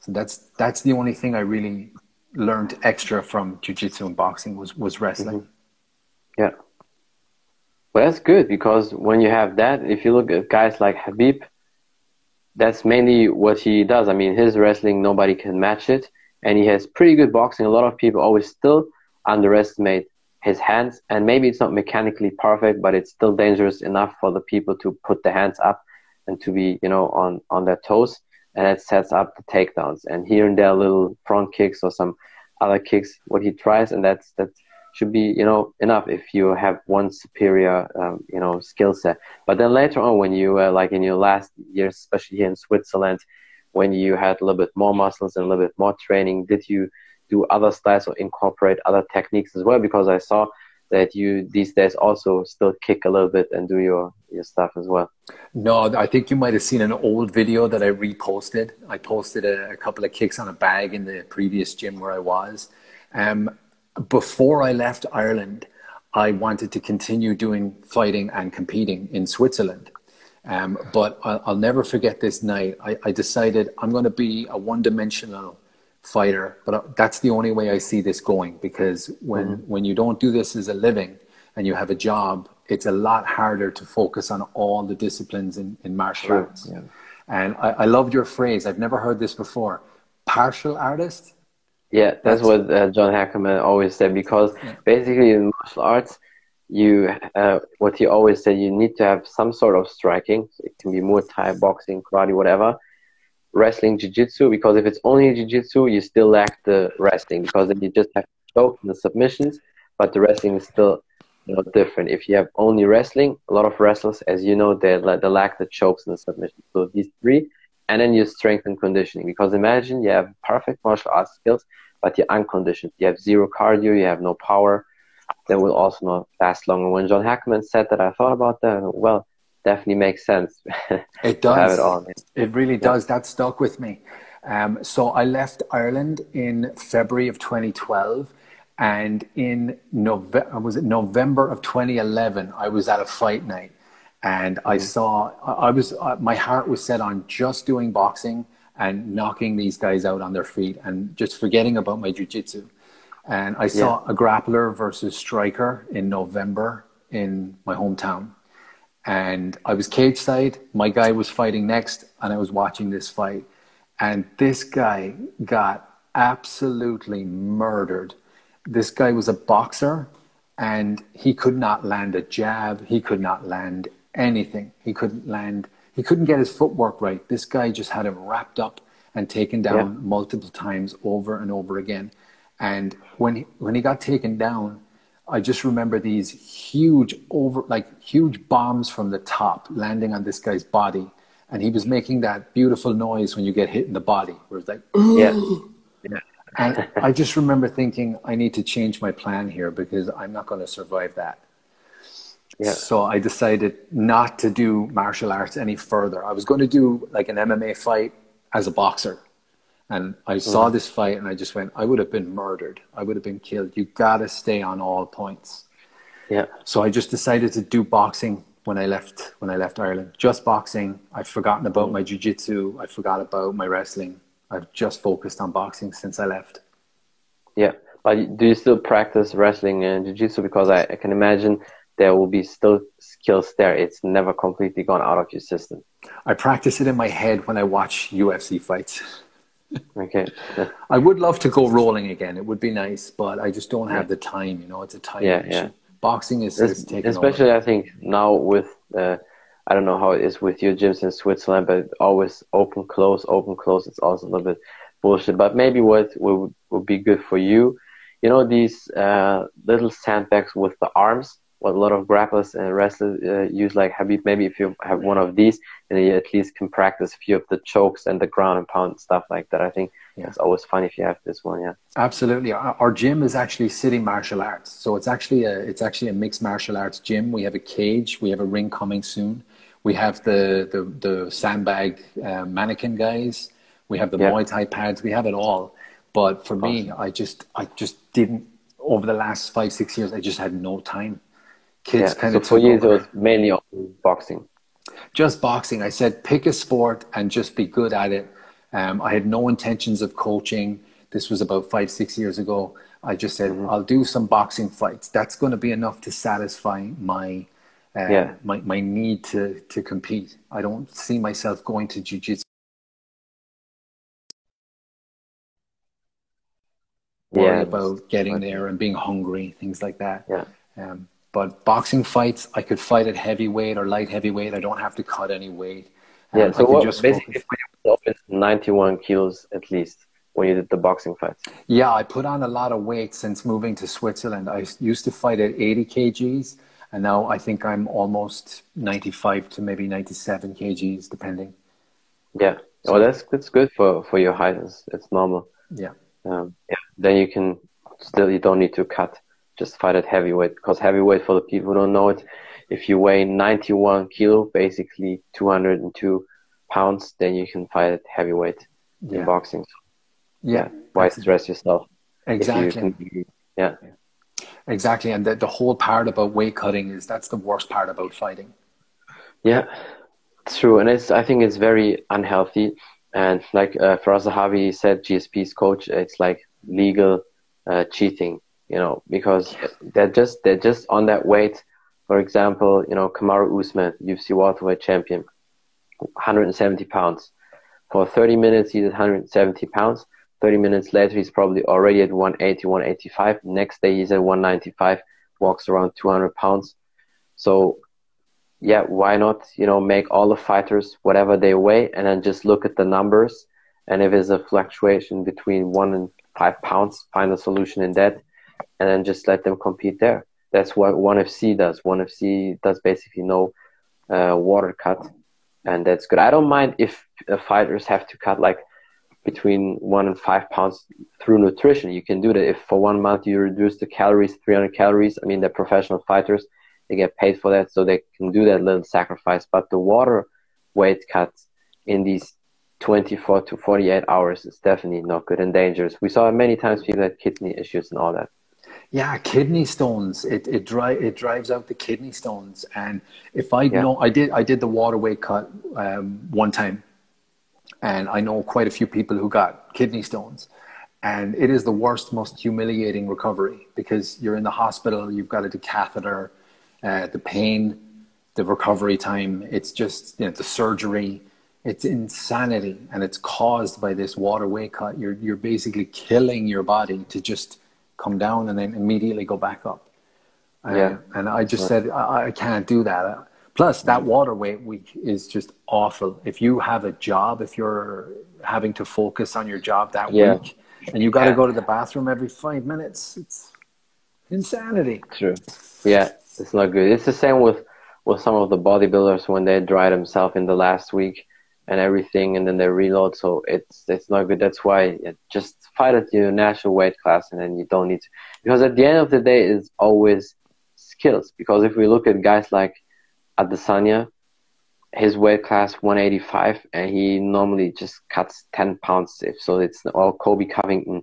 So that's that's the only thing I really learned extra from jiu-jitsu and boxing was was wrestling. Mm-hmm. Yeah. Well, that's good because when you have that, if you look at guys like Khabib, that's mainly what he does. I mean, his wrestling, nobody can match it. And he has pretty good boxing. A lot of people always still underestimate his hands. And maybe it's not mechanically perfect, but it's still dangerous enough for the people to put their hands up and to be, you know, on, on their toes. And it sets up the takedowns. And here and there, little front kicks or some other kicks, what he tries. And that's, that's, should be you know enough if you have one superior um, you know skill set but then later on when you uh, like in your last years especially here in switzerland when you had a little bit more muscles and a little bit more training did you do other styles or incorporate other techniques as well? Because i saw that you these days also still kick a little bit and do your your stuff as well. No i think you might have seen an old video that i reposted. I posted a, a couple of kicks on a bag in the previous gym where i was. Um, before I left Ireland, I wanted to continue doing fighting and competing in Switzerland. Um, but I'll, I'll, never forget this night. I, I decided I'm going to be a one dimensional fighter, but uh, that's the only way I see this going because when, mm-hmm. when you don't do this as a living and you have a job, it's a lot harder to focus on all the disciplines in, in martial sure. arts. Yeah. And I, I loved your phrase. I've never heard this before. Partial artist yeah, that's, that's what uh, John Hackleman always said because yeah. basically in martial arts, you uh, what he always said you need to have some sort of striking. It can be Muay Thai, boxing, karate, whatever. Wrestling, jiu-jitsu, because if it's only jiu-jitsu, you still lack the wrestling because then you just have choke the submissions, but the wrestling is still you know, different. If you have only wrestling, a lot of wrestlers, as you know, they, they lack the chokes and the submissions. So these three and then you and conditioning because imagine you have perfect martial arts skills but you're unconditioned you have zero cardio you have no power that will also not last long and when john Hackleman said that i thought about that well definitely makes sense [LAUGHS] it does it, it, really yeah. does that stuck with me um, so i left ireland in february of 2012 And in November, was it November of 2011, I was at a fight night and I mm-hmm. saw, I was, uh, my heart was set on just doing boxing and knocking these guys out on their feet and just forgetting about my jiu-jitsu. And I saw yeah. a grappler versus striker in November in my hometown. And I was cage side. My guy was fighting next, and I was watching this fight. And this guy got absolutely murdered this guy was a boxer and he could not land a jab. He could not land anything. He couldn't land, he couldn't get his footwork right. This guy just had him wrapped up and taken down yeah. multiple times over and over again. And when he, when he got taken down, I just remember these huge over like huge bombs from the top landing on this guy's body, and he was making that beautiful noise when you get hit in the body, where it's like, yeah, yeah. And I just remember thinking, I need to change my plan here because I'm not going to survive that. Yeah. So I decided not to do martial arts any further. I was going to do like an MMA fight as a boxer. And I saw mm. this fight and I just went, I would have been murdered. I would have been killed. You got to stay on all points. Yeah. So I just decided to do boxing when I left when I left Ireland. Just boxing. I've forgotten about mm. my jiu-jitsu. I forgot about my wrestling. I've just focused on boxing since I left. Yeah, but do you still practice wrestling and jiu-jitsu? Because I, I can imagine there will be still skills there. It's never completely gone out of your system. I practice it in my head when I watch UFC fights. Okay. I would love to go rolling again. It would be nice, but I just don't have the time. You know, it's a time yeah, issue. Yeah. Boxing is, is especially. Over. I think now with uh, I don't know how it is with your gyms in Switzerland, but always open, close, open, close. It's also a little bit bullshit. But maybe what would, would be good for you, you know, these uh, little sandbags with the arms, what a lot of grapplers and wrestlers uh, use. Like, have you, maybe if you have one of these, then you at least can practice a few of the chokes and the ground and pound stuff like that. I think yeah. it's always fun if you have this one. Yeah, absolutely. Our, gym is actually City Martial Arts, so it's actually a it's actually a mixed martial arts gym. We have a cage, we have a ring coming soon we have the the, the sandbag uh, mannequin guys. We have the yeah. Muay Thai pads. We have it all. But for me, I just I just didn't over the last five six years. I just had no time. Kids yeah. kind so of. So for you, it was mainly boxing. Just boxing. I said pick a sport and just be good at it. Um, I had no intentions of coaching. This was about five six years ago. I just said mm-hmm. I'll do some boxing fights. That's going to be enough to satisfy my uh, yeah. my, my need to, to compete. I don't see myself going to jiu-jitsu. Worry yeah, about getting there and being hungry, things like that. Yeah. Um, but boxing fights, I could fight at heavyweight or light heavyweight. I don't have to cut any weight. Um, yeah, so what, basically, focus. 91 kilos at least when you did the boxing fights. Yeah, I put on a lot of weight since moving to Switzerland. I used to fight at 80 kgs and now I think I'm almost 95 to maybe 97 kgs, depending. Yeah. So, well, that's that's good for for your height. It's, it's normal. Yeah. Um, yeah. Then you can still you don't need to cut. Just fight at heavyweight because heavyweight for the people who don't know it, if you weigh 91 kilo, basically 202 pounds, then you can fight at heavyweight yeah. in boxing. Yeah. yeah. Why stress yourself? Exactly. Can, yeah. Exactly, and the, the whole part about weight cutting is that's the worst part about fighting. Yeah, true, and it's I think it's very unhealthy. And like uh, Firas Zahabi said, GSP's coach, it's like legal uh, cheating, you know, because they're just they're just on that weight. For example, you know, Kamaru Usman, UFC welterweight champion, 170 pounds. For 30 minutes, he's did 170 pounds. 30 minutes later, he's probably already at 180, 185. Next day, he's at 195, walks around 200 pounds. So, yeah, why not, you know, make all the fighters whatever they weigh and then just look at the numbers. And if there's a fluctuation between one and five pounds, find a solution in that and then just let them compete there. That's what ONE FC does. ONE FC does basically no uh, water cut. And that's good. I don't mind if uh, fighters have to cut like between one and five pounds through nutrition. You can do that if for one month you reduce the calories, 300 calories. I mean, they're professional fighters; they get paid for that, so they can do that little sacrifice. But the water weight cuts in these 24 to 48 hours is definitely not good and dangerous. We saw many times people had kidney issues and all that. Yeah, kidney stones. It it dri- it drives out the kidney stones. And if I yeah. know, I did I did the water weight cut um, one time, and I know quite a few people who got kidney stones, and it is the worst, most humiliating recovery because you're in the hospital, you've got a catheter, uh, the pain, the recovery time. It's just you know, the surgery. It's insanity, and it's caused by this water weight cut. You're you're basically killing your body to just come down and then immediately go back up. Uh, yeah. and I just said, I, I, can't do that. Plus, that water weight week is just awful. If you have a job, if you're having to focus on your job that yeah. week, and you got to yeah. go to the bathroom every five minutes, it's insanity. True. Yeah, it's not good. It's the same with with some of the bodybuilders when they dry themselves in the last week and everything, and then they reload. So it's it's not good. That's why just fight at your national weight class, and then you don't need to. Because at the end of the day, it's always skills. Because if we look at guys like Adesanya, his weight class 185, and he normally just cuts 10 pounds. If so, it's or Colby Covington.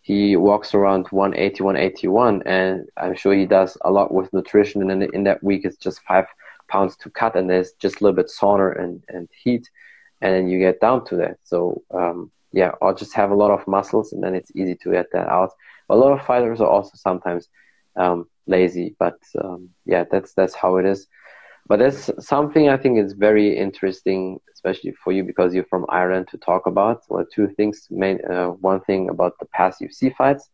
He walks around 180, 181, and I'm sure he does a lot with nutrition. And in, in that week, it's just five pounds to cut, and there's just a little bit sauna and, and heat and then you get down to that. So um, yeah, I'll just have a lot of muscles, and then it's easy to get that out. A lot of fighters are also sometimes um, lazy, but um, yeah, that's that's how it is. But that's something I think is very interesting, especially for you because you're from Ireland to talk about. Well, two things. Main, uh, one thing about the past UFC fights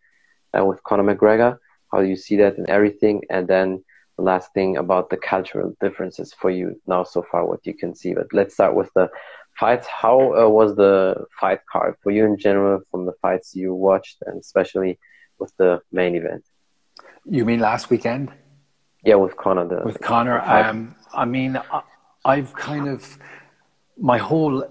uh, with Conor McGregor, how you see that and everything, and then the last thing about the cultural differences for you now so far, what you can see. But let's start with the fights. How uh, was the fight card for you in general from the fights you watched, and especially with the main event? You mean last weekend? Yeah, with Conor. The, with Conor, um, I mean, I've kind of my whole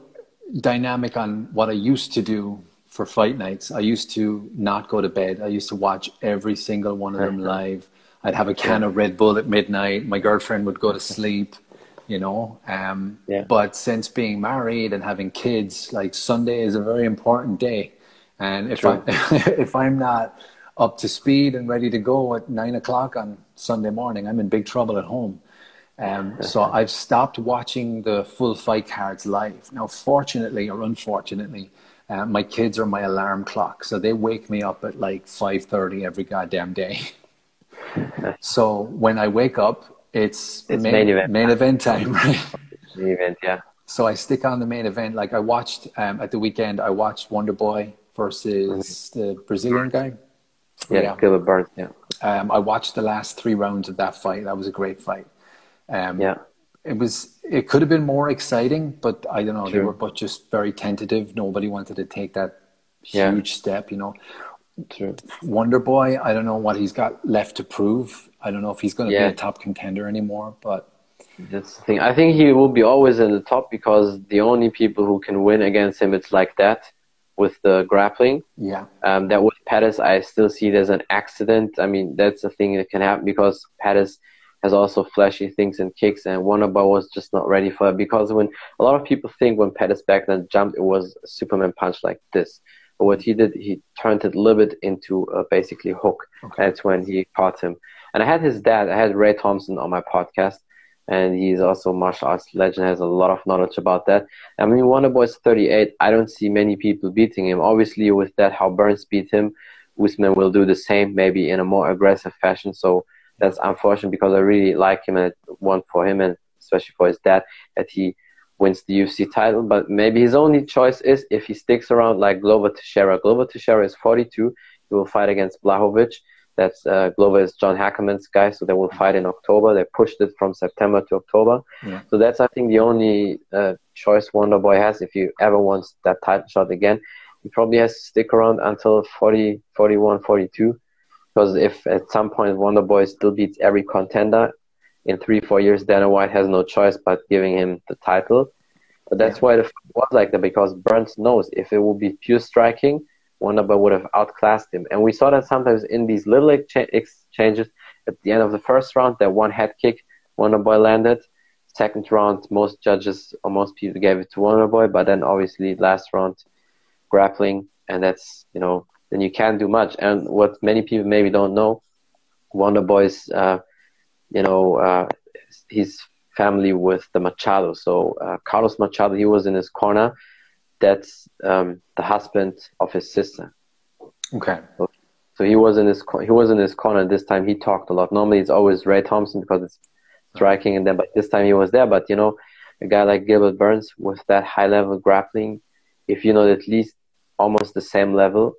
dynamic on what I used to do for fight nights. I used to not go to bed. I used to watch every single one of them live. I'd have a can of Red Bull at midnight. My girlfriend would go to sleep you know. Um, yeah. But since being married and having kids, like Sunday is a very important day, and if I [LAUGHS] if I'm not up to speed and ready to go at nine o'clock on Sunday morning, I'm in big trouble at home. Um, [LAUGHS] so I've stopped watching the full fight cards live. Now, fortunately or unfortunately, uh, my kids are my alarm clock, so they wake me up at like five thirty every goddamn day. [LAUGHS] so when I wake up, it's, it's main, main, event main event time, [LAUGHS] right? Main event, yeah. So I stick on the main event. Like I watched um, at the weekend, I watched Wonder Boy versus mm-hmm. the Brazilian guy. Yeah, yeah. Gilbert Burns. Yeah. Um, I watched the last three rounds of that fight. That was a great fight. Um, yeah. It was. It could have been more exciting, but I don't know. They were but just very tentative. Nobody wanted to take that huge yeah. step. You know. True. Wonder Boy. I don't know what he's got left to prove. I don't know if he's going to yeah. be a top contender anymore, but that's the thing. I think he will be always in the top because the only people who can win against him, it's like that with the grappling. Yeah. Um, that with Pettis, I still see there's an accident. I mean, that's a thing that can happen because Pettis has also flashy things and kicks, and Wonderboy was just not ready for it. Because when a lot of people think when Pettis back then jumped, it was Superman punch like this. But what he did, he turned it a little bit into a basically hook. Okay. That's when he caught him. And I had his dad, I had Ray Thompson on my podcast, and he's also martial arts legend, has a lot of knowledge about that. I mean, Wonderboy's 38. I don't see many people beating him. Obviously, with that, how Burns beat him, Usman will do the same, maybe in a more aggressive fashion. So that's unfortunate because I really like him and want for him and especially for his dad that he wins the UFC title. But maybe his only choice is if he sticks around like Glover Teixeira. Glover Teixeira is 42. He will fight against Blachowicz. That's uh, Glover is John Hackleman's guy, so they will fight in October. They pushed it from September to October. Yeah. So that's, I think, the only uh, choice Wonderboy has if he ever wants that title shot again. He probably has to stick around until 40, 41, 42. Because if at some point Wonderboy still beats every contender in three, four years, Dana White has no choice but giving him the title. But that's yeah. why the was like that because Burns knows if it would be pure striking, Wonderboy would have outclassed him. And we saw that sometimes in these little exchanges at the end of the first round, that one head kick Wonderboy landed. Second round, most judges or most people gave it to Wonderboy, but then obviously last round, grappling, and that's, you know, then you can't do much. And what many people maybe don't know, Wonder Boy's, uh, you know, uh, his family with the Machado. So uh, Carlos Machado, he was in his corner. That's um, the husband of his sister. Okay. So, so he was in his he was in his corner. This time he talked a lot. Normally it's always Ray Thompson because it's striking, and then but this time he was there. But you know, a guy like Gilbert Burns with that high level grappling, if you know at least almost the same level,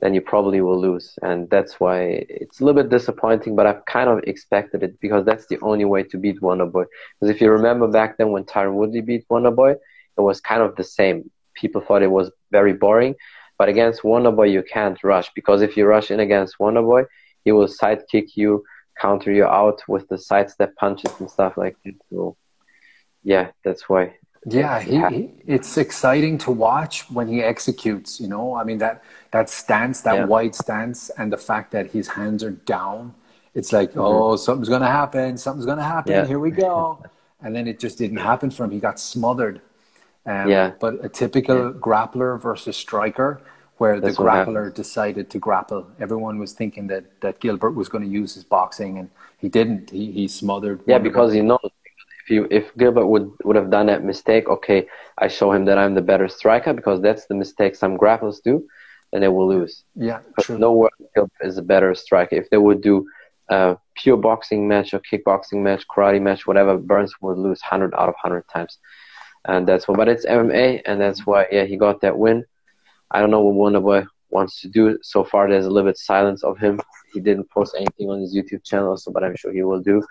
then you probably will lose. And that's why it's a little bit disappointing, but I've kind of expected it because that's the only way to beat Wonderboy. Because if you remember back then when Tyron Woodley beat Wonderboy, it was kind of the same. People thought it was very boring. But against Wonderboy, you can't rush because if you rush in against Wonderboy, he will sidekick you, counter you out with the sidestep punches and stuff like that. So, yeah, that's why yeah, he, he, it's exciting to watch when he executes. You know, I mean that that stance, that yeah. wide stance, and the fact that his hands are down. It's like, mm-hmm. oh, something's gonna happen. Something's gonna happen. Yeah. Here we go. [LAUGHS] and then it just didn't happen for him. He got smothered. Um, yeah. But a typical yeah. grappler versus striker, where That's the grappler decided to grapple. Everyone was thinking that that Gilbert was going to use his boxing, and he didn't. He he smothered. Yeah, because he knows you if Gilbert would would have done that mistake, okay, I show him that I'm the better striker because that's the mistake some grapplers do, then they will lose. Yeah, true. Nowhere Gilbert is a better striker. If they would do a pure boxing match or kickboxing match, karate match, whatever, Burns would lose hundred out of hundred times, and that's why. But it's MMA, and that's why yeah he got that win. I don't know what Wonderboy wants to do. So far, there's a little bit silence of him. He didn't post anything on his YouTube channel, so but I'm sure he will do.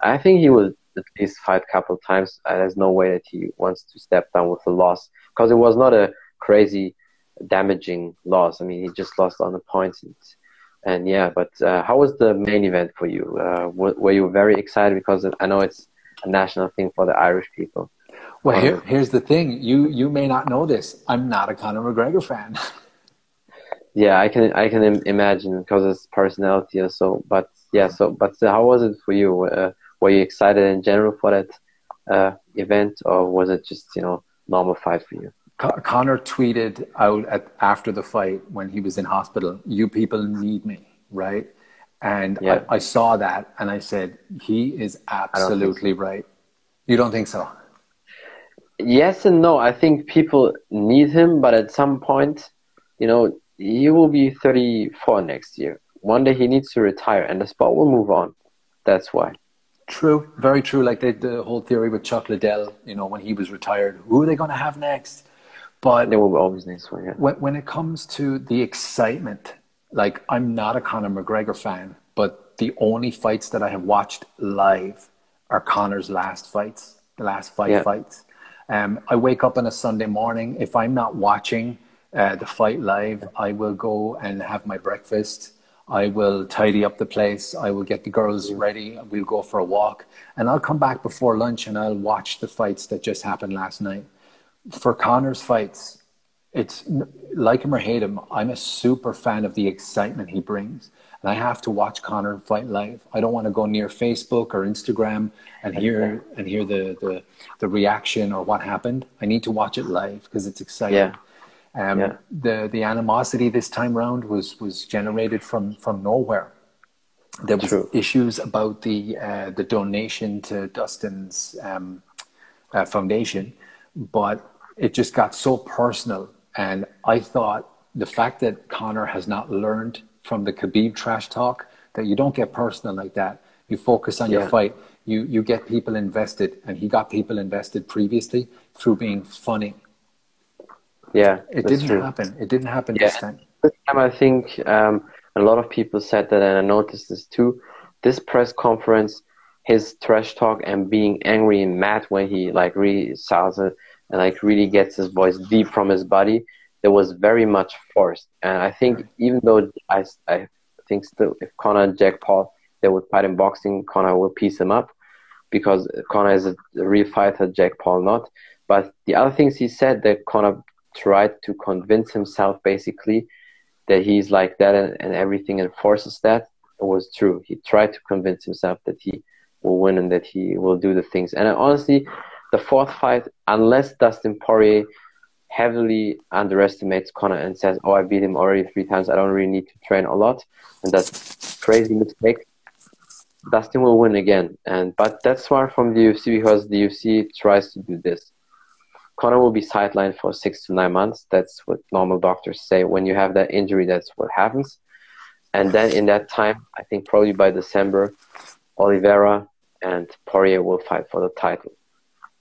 I think he will at least fight a couple of times. Uh, there's no way that he wants to step down with a loss because it was not a crazy damaging loss. I mean, he just lost on the points. And, and yeah, but uh, how was the main event for you? Uh, were, were, you very excited because I know it's a national thing for the Irish people? Well, here, here's the thing. You you may not know this. I'm not a Conor McGregor fan. [LAUGHS] yeah, I can I can imagine because his personality or so. But yeah, so but uh, how was it for you? Uh, were you excited in general for that uh, event, or was it just you know normal fight for you? Conor tweeted out at, after the fight when he was in hospital, "You people need me, right?" And yeah. I, I, saw that, and I said, "He is absolutely so. right." You don't think so? Yes and no. I think people need him, but at some point, you know, he will be 34 next year. One day he needs to retire, and the sport will move on. That's why. True, very true. Like the, the whole theory with Chuck Liddell, you know, when he was retired, who are they going to have next? But they will always next one. Yeah. When when it comes to the excitement, like I'm not a Conor McGregor fan, but the only fights that I have watched live are Conor's last fights, the last five yeah. fights. Um, I wake up on a Sunday morning. If I'm not watching uh, the fight live, I will go and have my breakfast I will tidy up the place. I will get the girls ready. We'll go for a walk. And I'll come back before lunch and I'll watch the fights that just happened last night. For Conor's fights, it's like him or hate him. I'm a super fan of the excitement he brings. And I have to watch Conor fight live. I don't want to go near Facebook or Instagram and hear and hear the, the, the reaction or what happened. I need to watch it live because it's exciting. Yeah. Um, yeah. The the animosity this time round was was generated from from nowhere. There was True. issues about the uh, the donation to Dustin's um, uh, foundation, but it just got so personal. And I thought the fact that Conor has not learned from the Khabib trash talk that you don't get personal like that. You focus on yeah. your fight. You you get people invested, and he got people invested previously through being funny yeah, it didn't true. happen. It didn't happen yeah. this time. This time, I think um, a lot of people said that, and I noticed this too. This press conference, his trash talk and being angry and mad when he like really sounds it and like really gets his voice deep from his body, it was very much forced. And I think even though I, I think still if Conor and Jake Paul they would fight in boxing, Conor will piece him up because Conor is a real fighter, Jake Paul not. But the other things he said that Conor tried to convince himself basically that he's like that and, and everything enforces that it was true he tried to convince himself that he will win and that he will do the things and uh, honestly the fourth fight unless dustin poirier heavily underestimates Conor and says, "Oh, I beat him already three times. I don't really need to train a lot," and that's crazy mistake. Dustin will win again. And but that's far from the UFC because the UFC tries to do this. Conor will be sidelined for six to nine months. That's what normal doctors say. When you have that injury, that's what happens. And then in that time, I think probably by December, Oliveira and Poirier will fight for the title.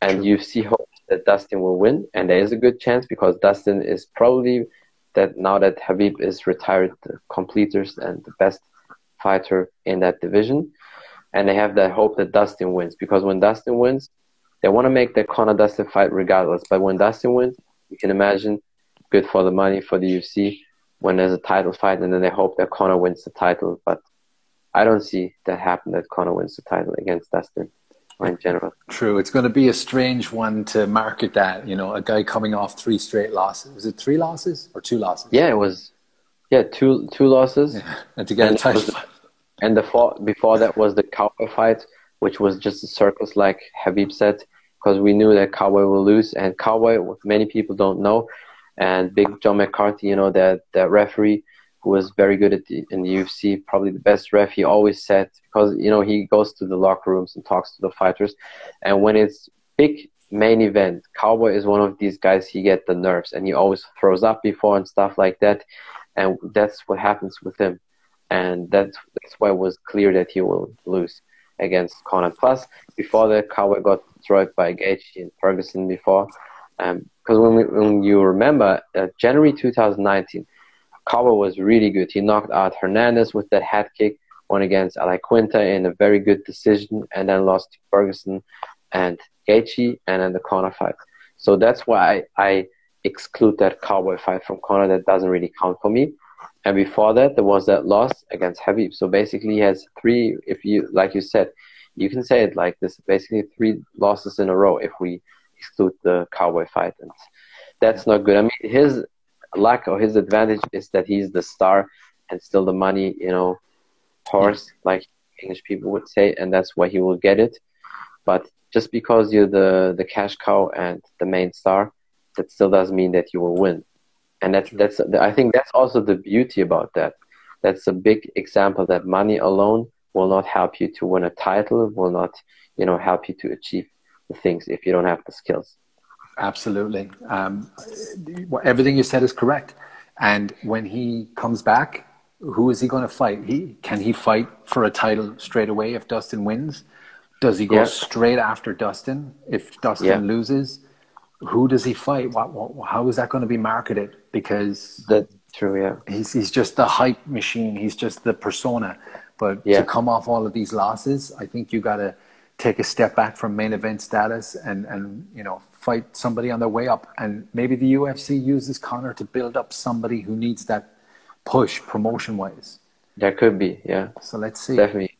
And you see hopes that Dustin will win, and there is a good chance because Dustin is probably that now that Khabib is retired, the completers and the best fighter in that division, and they have that hope that Dustin wins because when Dustin wins, they want to make the Conor Dustin fight regardless. But when Dustin wins, you can imagine good for the money for the UFC when there's a title fight, and then they hope that Conor wins the title. But I don't see that happen that Conor wins the title against Dustin in general. True. It's going to be a strange one to market that, you know, a guy coming off three straight losses. Was it three losses or two losses? Yeah, it was. Yeah, two two losses. Yeah. And to get and a title was, And the fought, before that was the Cowboy fight, which was just a circus, like Khabib said, because we knew that Cowboy will lose. And Cowboy, many people don't know, and Big John McCarthy, you know, that, that referee, who was very good at the, in the UFC, probably the best ref. He always said because you know he goes to the locker rooms and talks to the fighters, and when it's big main event, Cowboy is one of these guys. He get the nerves and he always throws up before and stuff like that, and that's what happens with him, and that's that's why it was clear that he will lose against Conor. Plus, before that, Cowboy got destroyed by Gaethje and Ferguson before. Because um, when, when you remember, uh, January 2019, Cowboy was really good. He knocked out Hernandez with that head kick, won against Al Iaquinta in a very good decision, and then lost to Ferguson and Gaethje, and then the Conor fight. So that's why I, I exclude that Cowboy fight from Conor. That doesn't really count for me. And before that, there was that loss against Khabib. So basically, he has three. If you like, you said, you can say it like this: basically, three losses in a row if we exclude the Cowboy fight, and that's not good. I mean, his lack or his advantage is that he's the star and still the money, you know, horse, like English people would say, and that's why he will get it. But just because you're the the cash cow and the main star, that still doesn't mean that you will win. And that's that's I think that's also the beauty about that. That's a big example that money alone will not help you to win a title, will not, you know, help you to achieve the things if you don't have the skills. Absolutely. Um, everything you said is correct. And when he comes back, who is he going to fight? He can he fight for a title straight away if Dustin wins? Does he go yeah. straight after Dustin if Dustin yeah. loses? Who does he fight? What, what, how is that going to be marketed? Because that's true. Yeah, he's he's just the hype machine. He's just the persona. But yeah. to come off all of these losses, I think you got to take a step back from main event status and and you know fight somebody on their way up. And maybe the UFC uses Conor to build up somebody who needs that push promotion wise. There could be, yeah. So let's see. Definitely.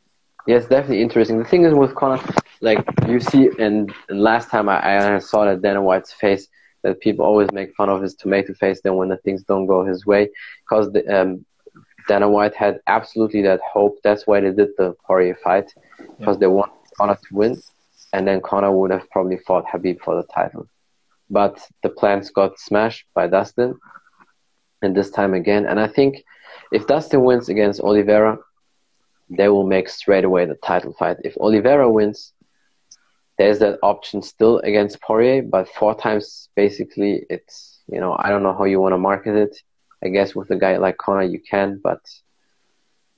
Yes, definitely interesting. The thing is with Conor, like you see, and, and last time I, I saw that Dana White's face, that people always make fun of his tomato face. Then when the things don't go his way, because um, Dana White had absolutely that hope. That's why they did the Poirier fight, because yeah. they want Conor to win and then Conor would have probably fought Khabib for the title. But the plans got smashed by Dustin, and this time again. And I think if Dustin wins against Oliveira, they will make straight away the title fight. If Oliveira wins, there's that option still against Poirier, but four times basically it's you know I don't know how you want to market it. I guess with a guy like Conor you can, but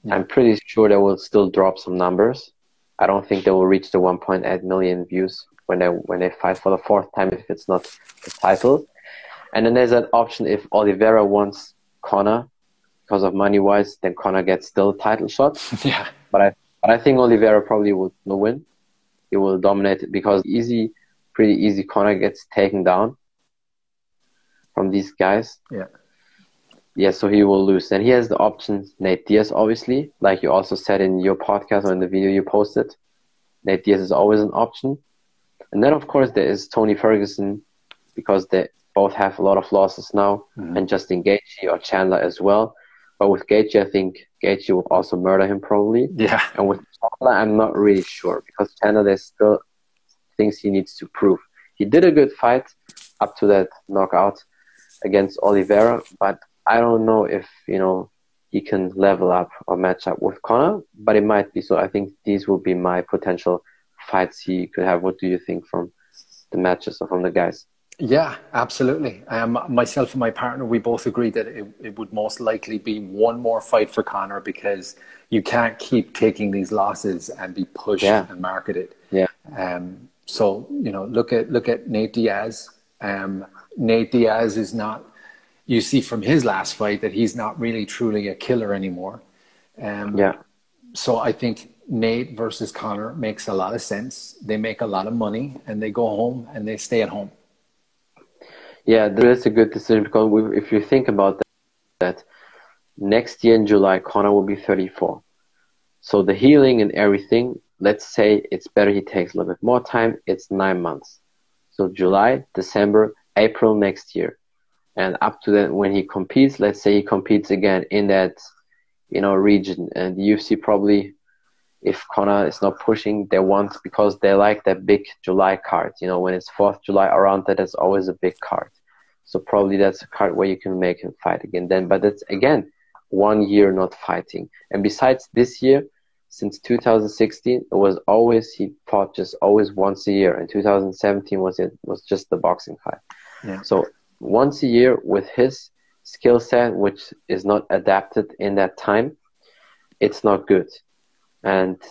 I'm pretty sure they will still drop some numbers. I don't think they will reach the 1.8 million views when they when they fight for the fourth time if it's not the title. And then there's that option if Oliveira wants Conor because of money wise, then Conor gets still a title shot. [LAUGHS] yeah. But I but I think Oliveira probably will win. He will dominate it because easy, pretty easy. Conor gets taken down from these guys. Yeah. Yeah, so he will lose. And he has the option Nate Diaz, obviously, like you also said in your podcast or in the video you posted. Nate Diaz is always an option. And then, of course, there is Tony Ferguson because they both have a lot of losses now, mm-hmm. and Justin Gaethje or Chandler as well. But with Gaethje, I think Gaethje will also murder him probably. Yeah. And with Chandler, I'm not really sure because Chandler, there's still things he needs to prove. He did a good fight up to that knockout against Oliveira, but I don't know if you know he can level up or match up with Conor, but it might be so. I think these will be my potential fights he could have. What do you think from the matches or from the guys? Yeah, absolutely. Um, myself and my partner, we both agreed that it, it would most likely be one more fight for Conor because you can't keep taking these losses and be pushed yeah. and marketed. Yeah. Um, so you know, look at look at Nate Diaz. Um, Nate Diaz is not. You see from his last fight that he's not really truly a killer anymore. Um, yeah. So I think Nate versus Conor makes a lot of sense. They make a lot of money and they go home and they stay at home. Yeah, that is a good decision because we, if you think about that, that, next year in July, Conor will be 34. So the healing and everything, let's say it's better he takes a little bit more time. It's nine months. So July, December, April next year. And up to then when he competes, let's say he competes again in that, you know, region and the UFC probably if Conor is not pushing, they want because they like that big July card. You know, when it's Fourth July around that, it's always a big card. So probably that's a card where you can make him fight again. Then, but that's again one year not fighting. And besides this year, since 2016, it was always he fought just always once a year. And 2017 was it was just the boxing fight. Yeah. So once a year with his skill set, which is not adapted in that time, it's not good and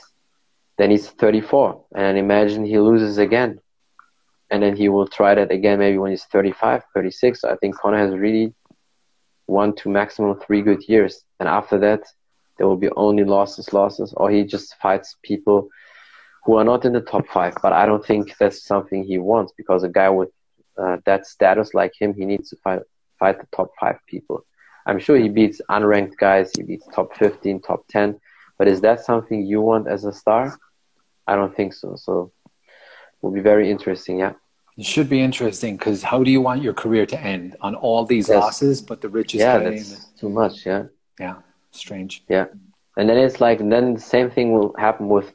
then he's 34 and imagine he loses again and then he will try that again maybe when he's 35 36 so i think conor has really one to maximum three good years and after that there will be only losses losses or he just fights people who are not in the top five but i don't think that's something he wants because a guy with uh, that status like him he needs to fight fight the top five people i'm sure he beats unranked guys he beats top 15 top 10 but is that something you want as a star? I don't think so. So it will be very interesting. Yeah. It should be interesting because how do you want your career to end on all these yes. losses, but the richest? Yeah, that's too much. Yeah. Yeah. Strange. Yeah. And then it's like, then the same thing will happen with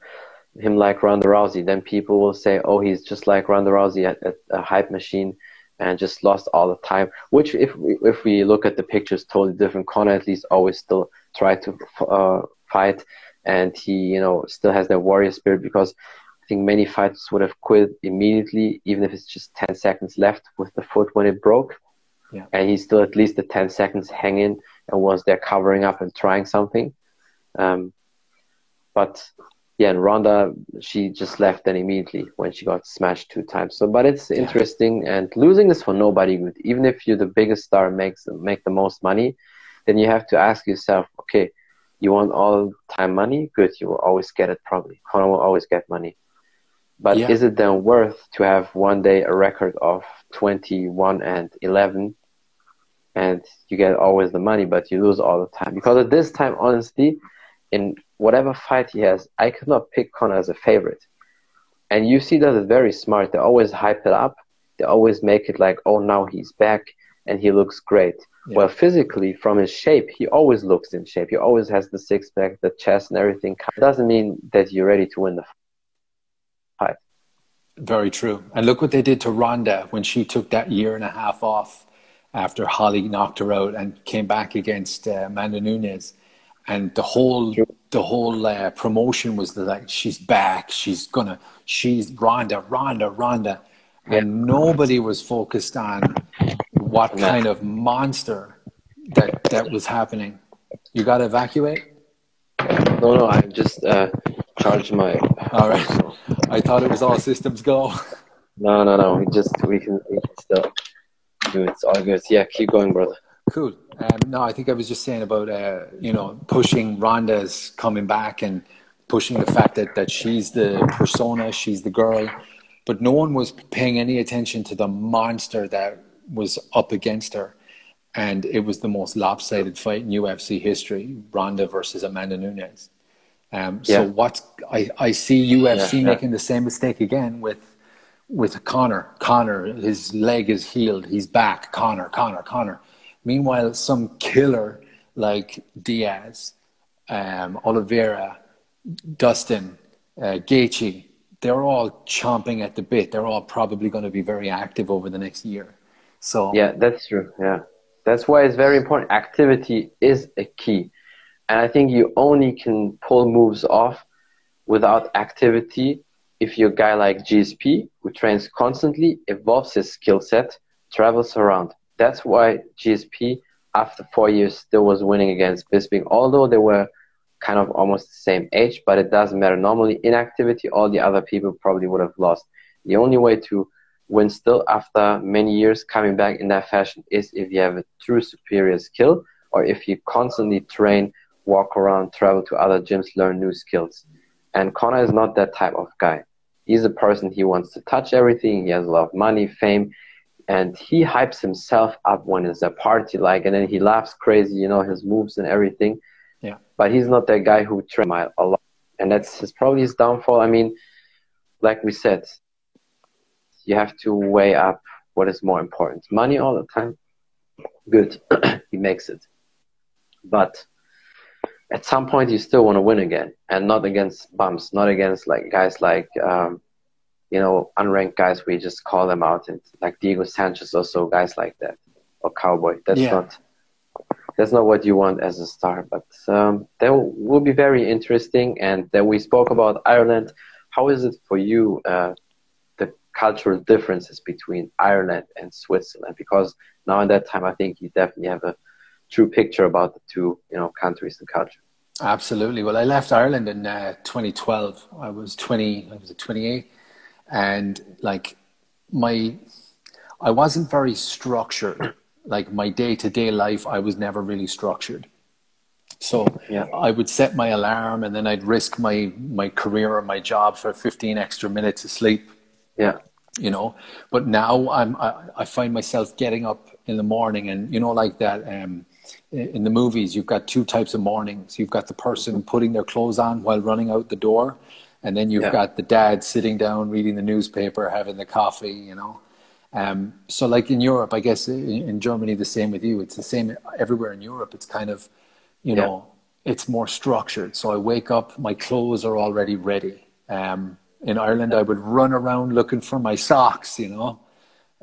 him like Ronda Rousey. Then people will say, oh, he's just like Ronda Rousey at, at a hype machine and just lost all the time. Which, if we, if we look at the pictures, totally different. Conor at least always still try to uh, fight, and he you know still has that warrior spirit because think many fighters would have quit immediately, even if it's just 10 seconds left with the foot when it broke. Yeah. And he's still at least the 10 seconds hanging and was there covering up and trying something. Um, but yeah, and Ronda, she just left then immediately when she got smashed two times. So, but it's yeah. interesting and losing is for nobody good. Even if you're the biggest star, makes make the most money, then you have to ask yourself, okay, you want all time money, good, you will always get it probably. Conor will always get money. But yeah. is it then worth to have one day a record of 21 and 11 and you get always the money, but you lose all the time? Because at this time, honestly, in whatever fight he has, I could not pick Conor as a favorite. And UFC does it very smart. They always hype it up. They always make it like, oh, now he's back and he looks great. Yeah. Well, physically, from his shape, he always looks in shape. He always has the six pack, the chest, and everything. It doesn't mean that you're ready to win the fight. Very true. And look what they did to Ronda when she took that year and a half off after Holly knocked her out and came back against uh, Amanda Nunes. And the whole the whole uh, promotion was like, she's back. She's gonna. She's Ronda, Ronda, Ronda. And nobody was focused on what kind of monster that that was happening. You got to evacuate. No, no, I just uh, charged my. All right. [LAUGHS] I thought it was all systems go. No, no, no. We just we can we can still do it. It's all good. Yeah, keep going, brother. Cool. Um, no, I think I was just saying about uh, you know pushing Ronda's coming back and pushing the fact that that she's the persona, she's the girl, but no one was paying any attention to the monster that was up against her. And it was the most lopsided fight in UFC history Ronda versus Amanda Nunes. Um, yeah. So what I, I see UFC yeah, making the same mistake again with with Conor. Conor, his leg is healed. He's back. Conor, Conor, Conor. Meanwhile, some killer like Diaz, um, Oliveira, Dustin, uh, Gaethje, they're all chomping at the bit. They're all probably going to be very active over the next year. So yeah, that's true. Yeah, that's why it's very important. Activity is a key And I think you only can pull moves off without activity if you're a guy like GSP who trains constantly, evolves his skill set, travels around. That's why GSP, after four years, still was winning against Bisping, although they were kind of almost the same age, but it doesn't matter. Normally, inactivity, all the other people probably would have lost. The only way to win still after many years coming back in that fashion is if you have a true superior skill or if you constantly train, walk around, travel to other gyms, learn new skills. And Conor is not that type of guy. He's a person, he wants to touch everything, he has a lot of money, fame, and he hypes himself up when it's a party, like, and then he laughs crazy, you know, his moves and everything. Yeah. But he's not that guy who trains a lot. And that's his, probably his downfall. I mean, like we said, you have to weigh up what is more important. Money all the time, good, [CLEARS THROAT] he makes it. But at some point, you still want to win again, and not against bumps, not against like guys like, um, you know, unranked guys. We just call them out, and like Diego Sanchez or so, guys like that, or Cowboy. That's yeah. not that's not what you want as a star. But um, that will be very interesting. And then we spoke about Ireland. How is it for you? Uh, the cultural differences between Ireland and Switzerland, because now in that time, I think you definitely have a true picture about the two, you know, countries and culture. Absolutely. Well, I left Ireland in uh, 2012. I was 20. I was 28, and like my, I wasn't very structured like my day to day life, I was never really structured. So yeah. I would set my alarm and then I'd risk my, my career or my job for 15 extra minutes of sleep. Yeah. You know, but now I'm, I, I find myself getting up in the morning and, you know, like that, um, in the movies, you've got two types of mornings. You've got the person putting their clothes on while running out the door. And then you've yeah. got the dad sitting down, reading the newspaper, having the coffee, you know. Um, so, like in Europe, I guess in, in, Germany, the same with you. It's the same everywhere in Europe. It's kind of, you yeah. know, it's more structured. So I wake up, my clothes are already ready. Um, in Ireland, I would run around looking for my socks. You know,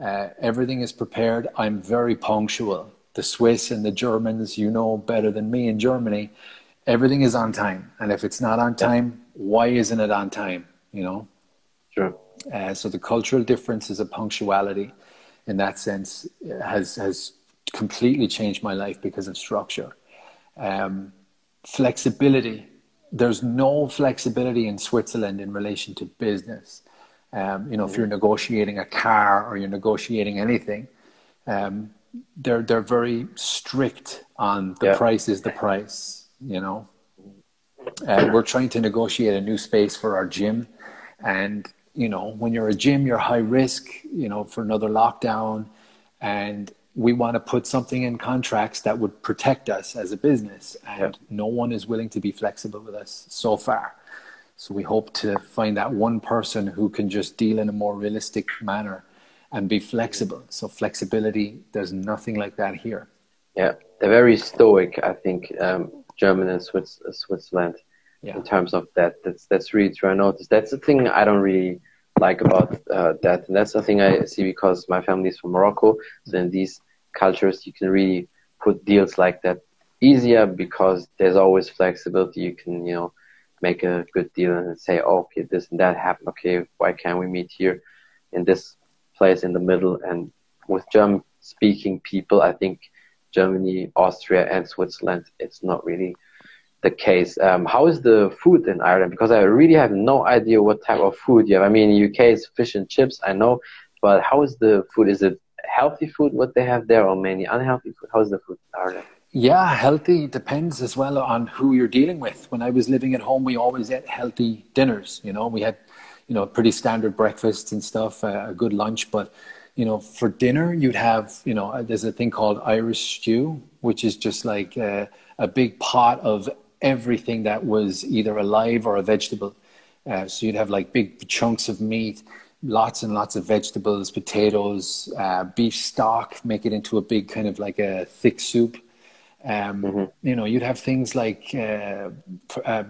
uh, everything is prepared. I'm very punctual. The Swiss and the Germans, you know better than me in Germany, everything is on time. And if it's not on time, why isn't it on time? You know. Sure. Uh, so the cultural differences of punctuality, in that sense, has has completely changed my life because of structure. Um, flexibility. There's no flexibility in Switzerland in relation to business. Um, you know, if you're negotiating a car or you're negotiating anything, um, they're they're very strict on the yeah. price is the price. You know, uh, we're trying to negotiate a new space for our gym, and you know, when you're a gym, you're high risk, you know, for another lockdown. And we want to put something in contracts that would protect us as a business. And no one is willing to be flexible with us so far. So we hope to find that one person who can just deal in a more realistic manner and be flexible. So flexibility, there's nothing like that here. Yeah, they're very stoic, I think, um, German and Swiss, Switzerland yeah. in terms of that. That's that's really true. I noticed that's the thing I don't really like about uh, that, and that's the thing I see because my family is from Morocco. So in these cultures, you can really put deals like that easier because there's always flexibility. You can you know make a good deal and say, oh, okay, this and that happened. Okay, why can't we meet here in this place in the middle? And with German speaking people, I think Germany, Austria, and Switzerland, it's not really the case. Um, how is the food in Ireland? Because I really have no idea what type of food you have. I mean, UK is fish and chips, I know, but how is the food? Is it healthy food what they have there, or mainly unhealthy food? How is the food in Ireland? Yeah, healthy depends as well on who you're dealing with. When I was living at home, we always ate healthy dinners. You know, we had, you know, pretty standard breakfasts and stuff, uh, a good lunch, but you know, for dinner, you'd have, you know, there's a thing called Irish stew, which is just like a, a big pot of everything that was either alive or a vegetable. Uh, so you'd have like big chunks of meat, lots and lots of vegetables, potatoes, uh, beef stock, make it into a big kind of like a thick soup. Um, mm-hmm. You know, you'd have things like uh, uh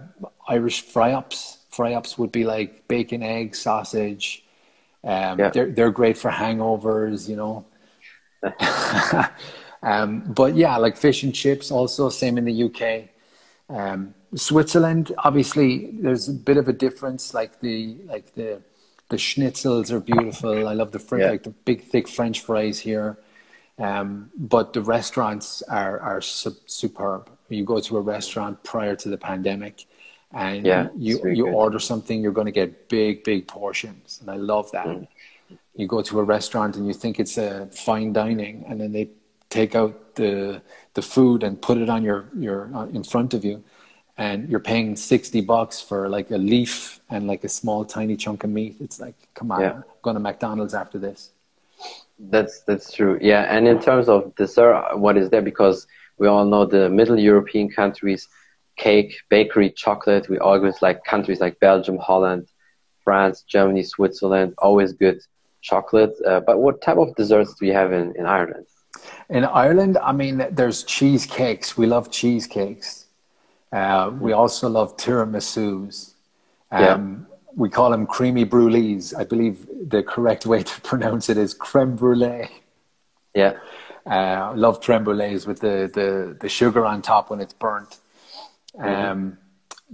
Irish fry ups. Fry ups would be like bacon, egg, sausage. Um, yeah. They're they're great for hangovers. You know. [LAUGHS] um, but yeah, like fish and chips. Also, same in the UK. Um, Switzerland, obviously, there's a bit of a difference. Like the like the the schnitzels are beautiful. I love the fr- Yeah. like the big thick French fries here. Um, but the restaurants are are su- superb. You go to a restaurant prior to the pandemic, and Yeah, you you good. order something, you're going to get big big portions, and I love that. Mm. You go to a restaurant and you think it's a fine dining, and then they take out the the food and put it on your your uh, in front of you, and you're paying sixty bucks for like a leaf and like a small tiny chunk of meat. It's like, come on, Yeah. I'm going to McDonald's after this. That's that's true. Yeah, and in terms of dessert, what is there? Because we all know the Middle European countries, cake, bakery, chocolate. We always like countries like Belgium, Holland, France, Germany, Switzerland. Always good chocolate. Uh, but what type of desserts do you have in, in Ireland? In Ireland, I mean, there's cheesecakes. We love cheesecakes. Uh, we also love tiramisus. Um, We call them creamy brulees. I believe the correct way to [LAUGHS] pronounce it is creme brulee. Yeah, Uh, I love creme brulees with the, the, the sugar on top when it's burnt. Um,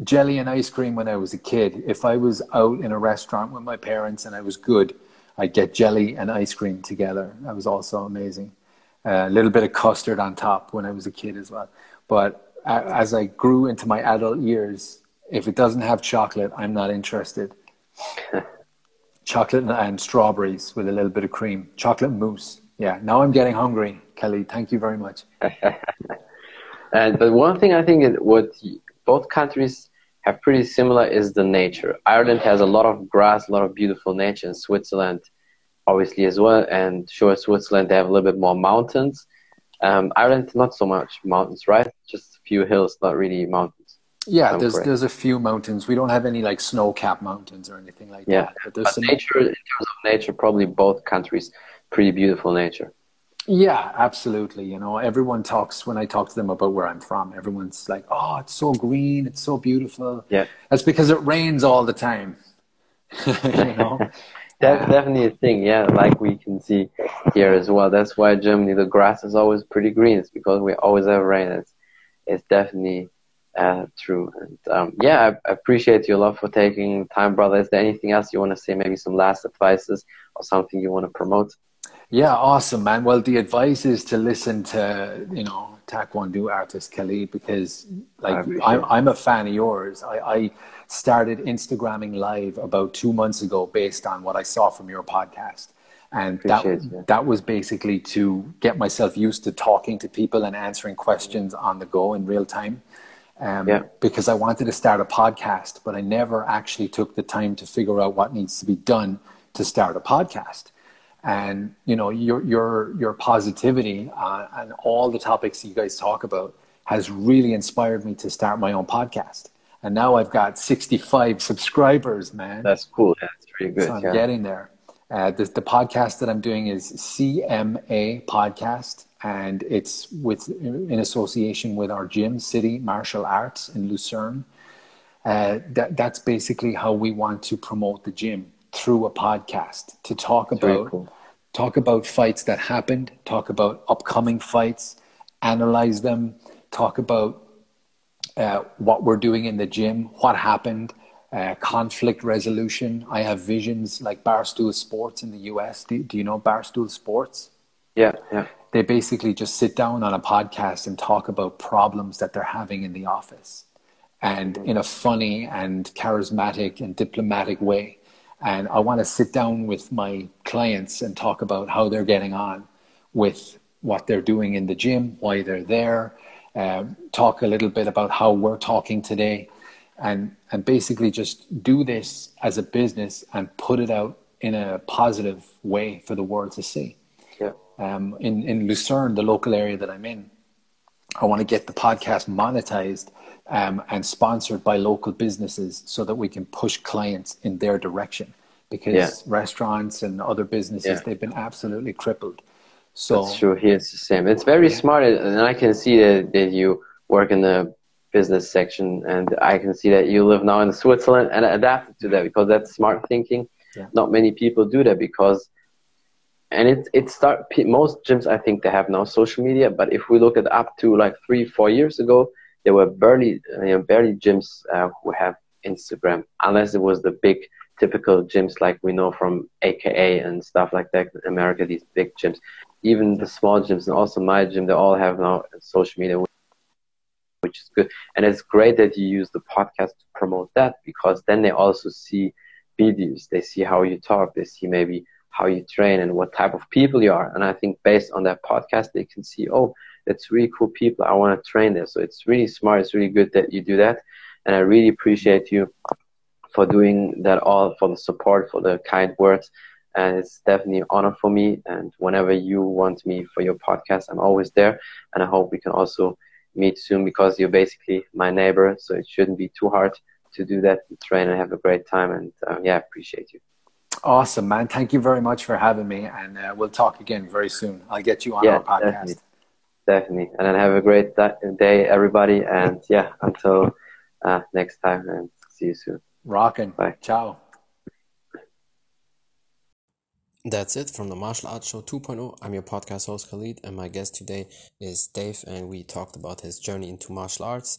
jelly and ice cream when I was a kid. If I was out in a restaurant with my parents and I was good, I'd get jelly and ice cream together. That was also amazing. Uh, a little bit of custard on top when I was a kid as well. But as I grew into my adult years, if it doesn't have chocolate, I'm not interested. [LAUGHS] chocolate and strawberries with a little bit of cream. Chocolate mousse. Yeah, now I'm getting hungry, Kelly. Thank you very much. [LAUGHS] and but one thing I think it, what both countries have pretty similar is the nature. Ireland has a lot of grass, a lot of beautiful nature, and Switzerland obviously as well. And sure, Switzerland they have a little bit more mountains. Um, Ireland not so much mountains, right? Just a few hills, not really mountains. Yeah, there's correct. there's a few mountains. We don't have any like snow-capped mountains or anything like Yeah, that. But there's But nature, in terms of nature, probably both countries pretty beautiful nature. Yeah, absolutely. You know, everyone talks when I talk to them about where I'm from. Everyone's like, "Oh, it's so green, it's so beautiful." Yeah. that's because it rains all the time. [LAUGHS] you know, [LAUGHS] That's definitely a thing, yeah, like we can see here as well. That's why Germany, the grass is always pretty green. It's because we always have rain. It's, it's definitely uh, true. And um, yeah, I, I appreciate your love for taking time, brother. Is there anything else you want to say? Maybe some last advices or something you want to promote? Yeah, awesome, man. Well, the advice is to listen to you know Taekwondo artist Kelly because like I'm. I'm a fan of yours. I, I started Instagramming live about two months ago based on what I saw from your podcast, and that that was basically to get myself used to talking to people and answering questions on the go in real time. Um, Yeah. Because I wanted to start a podcast, but I never actually took the time to figure out what needs to be done to start a podcast and you know your your your positivity uh, and all the topics you guys talk about has really inspired me to start my own podcast and now i've got 65 subscribers man That's cool. That's pretty good. so i'm yeah. getting there uh, the, the podcast that i'm doing is cma podcast and it's with in association with our gym city martial arts in lucerne uh, that, that's basically how we want to promote the gym through a podcast to talk about cool. talk about fights that happened talk about upcoming fights analyze them talk about uh, what we're doing in the gym what happened uh, conflict resolution i have visions like barstool sports in the us do, do you know barstool sports Yeah, yeah. they basically just sit down on a podcast and talk about problems that they're having in the office and in a funny and charismatic and diplomatic way. And I want to sit down with my clients and talk about how they're getting on with what they're doing in the gym, why they're there, um, talk a little bit about how we're talking today, and, and basically just do this as a business and put it out in a positive way for the world to see Yeah. um, in, in Lucerne, the local area that I'm in. I want to get the podcast monetized um, and sponsored by local businesses so that we can push clients in their direction because Yeah. restaurants and other businesses, Yeah. they've been absolutely crippled. So, That's true. Here it's the same. It's very smart, and I can see that, that you work in the business section, and I can see that you live now in Switzerland and adapted to that because that's smart thinking. Yeah. Not many people do that because, and it it start most gyms I think they have now social media, but if we look at up to like three four years ago, there were barely you know, barely gyms uh, who have Instagram, unless it was the big typical gyms like we know from AKA and stuff like that in America, these big gyms. Even the small gyms and also my gym, they all have now social media, which is good. And it's great that you use the podcast to promote that because then they also see videos. They see how you talk. They see maybe how you train and what type of people you are. And I think based on that podcast, they can see, oh, that's really cool people. I want to train there. So it's really smart. It's really good that you do that. And I really appreciate you for doing that all, for the support, for the kind words. And it's definitely an honor for me. And whenever you want me for your podcast, I'm always there. And I hope we can also meet soon because you're basically my neighbor. So it shouldn't be too hard to do that, train and have a great time. And uh, yeah, appreciate you. Awesome, man. Thank you very much for having me. And uh, we'll talk again very soon. I'll get you on yeah, our podcast. Definitely. Definitely. And then have a great day, everybody. And yeah, until uh, next time and see you soon. Rockin'. Bye. Ciao. That's it from the Martial Arts Show 2.0. I'm your podcast host Khalid, and my guest today is Dave, and we talked about his journey into martial arts,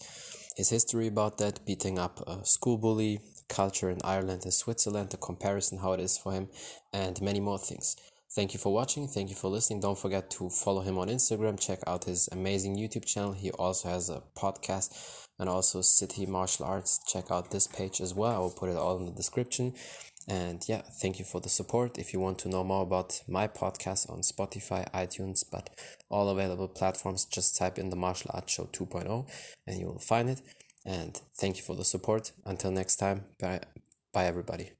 his history about that, beating up a school bully, culture in Ireland and Switzerland, the comparison, how it is for him, and many more things. Thank you for watching. Thank you for listening. Don't forget to follow him on Instagram. Check out his amazing YouTube channel. He also has a podcast and also City Martial Arts. Check out this page as well. I will put it all in the description. And yeah, thank you for the support. If you want to know more about my podcast on Spotify, iTunes, but all available platforms, just type in the Martial Arts Show 2.0 and you will find it. And thank you for the support. Until next time, bye, bye everybody.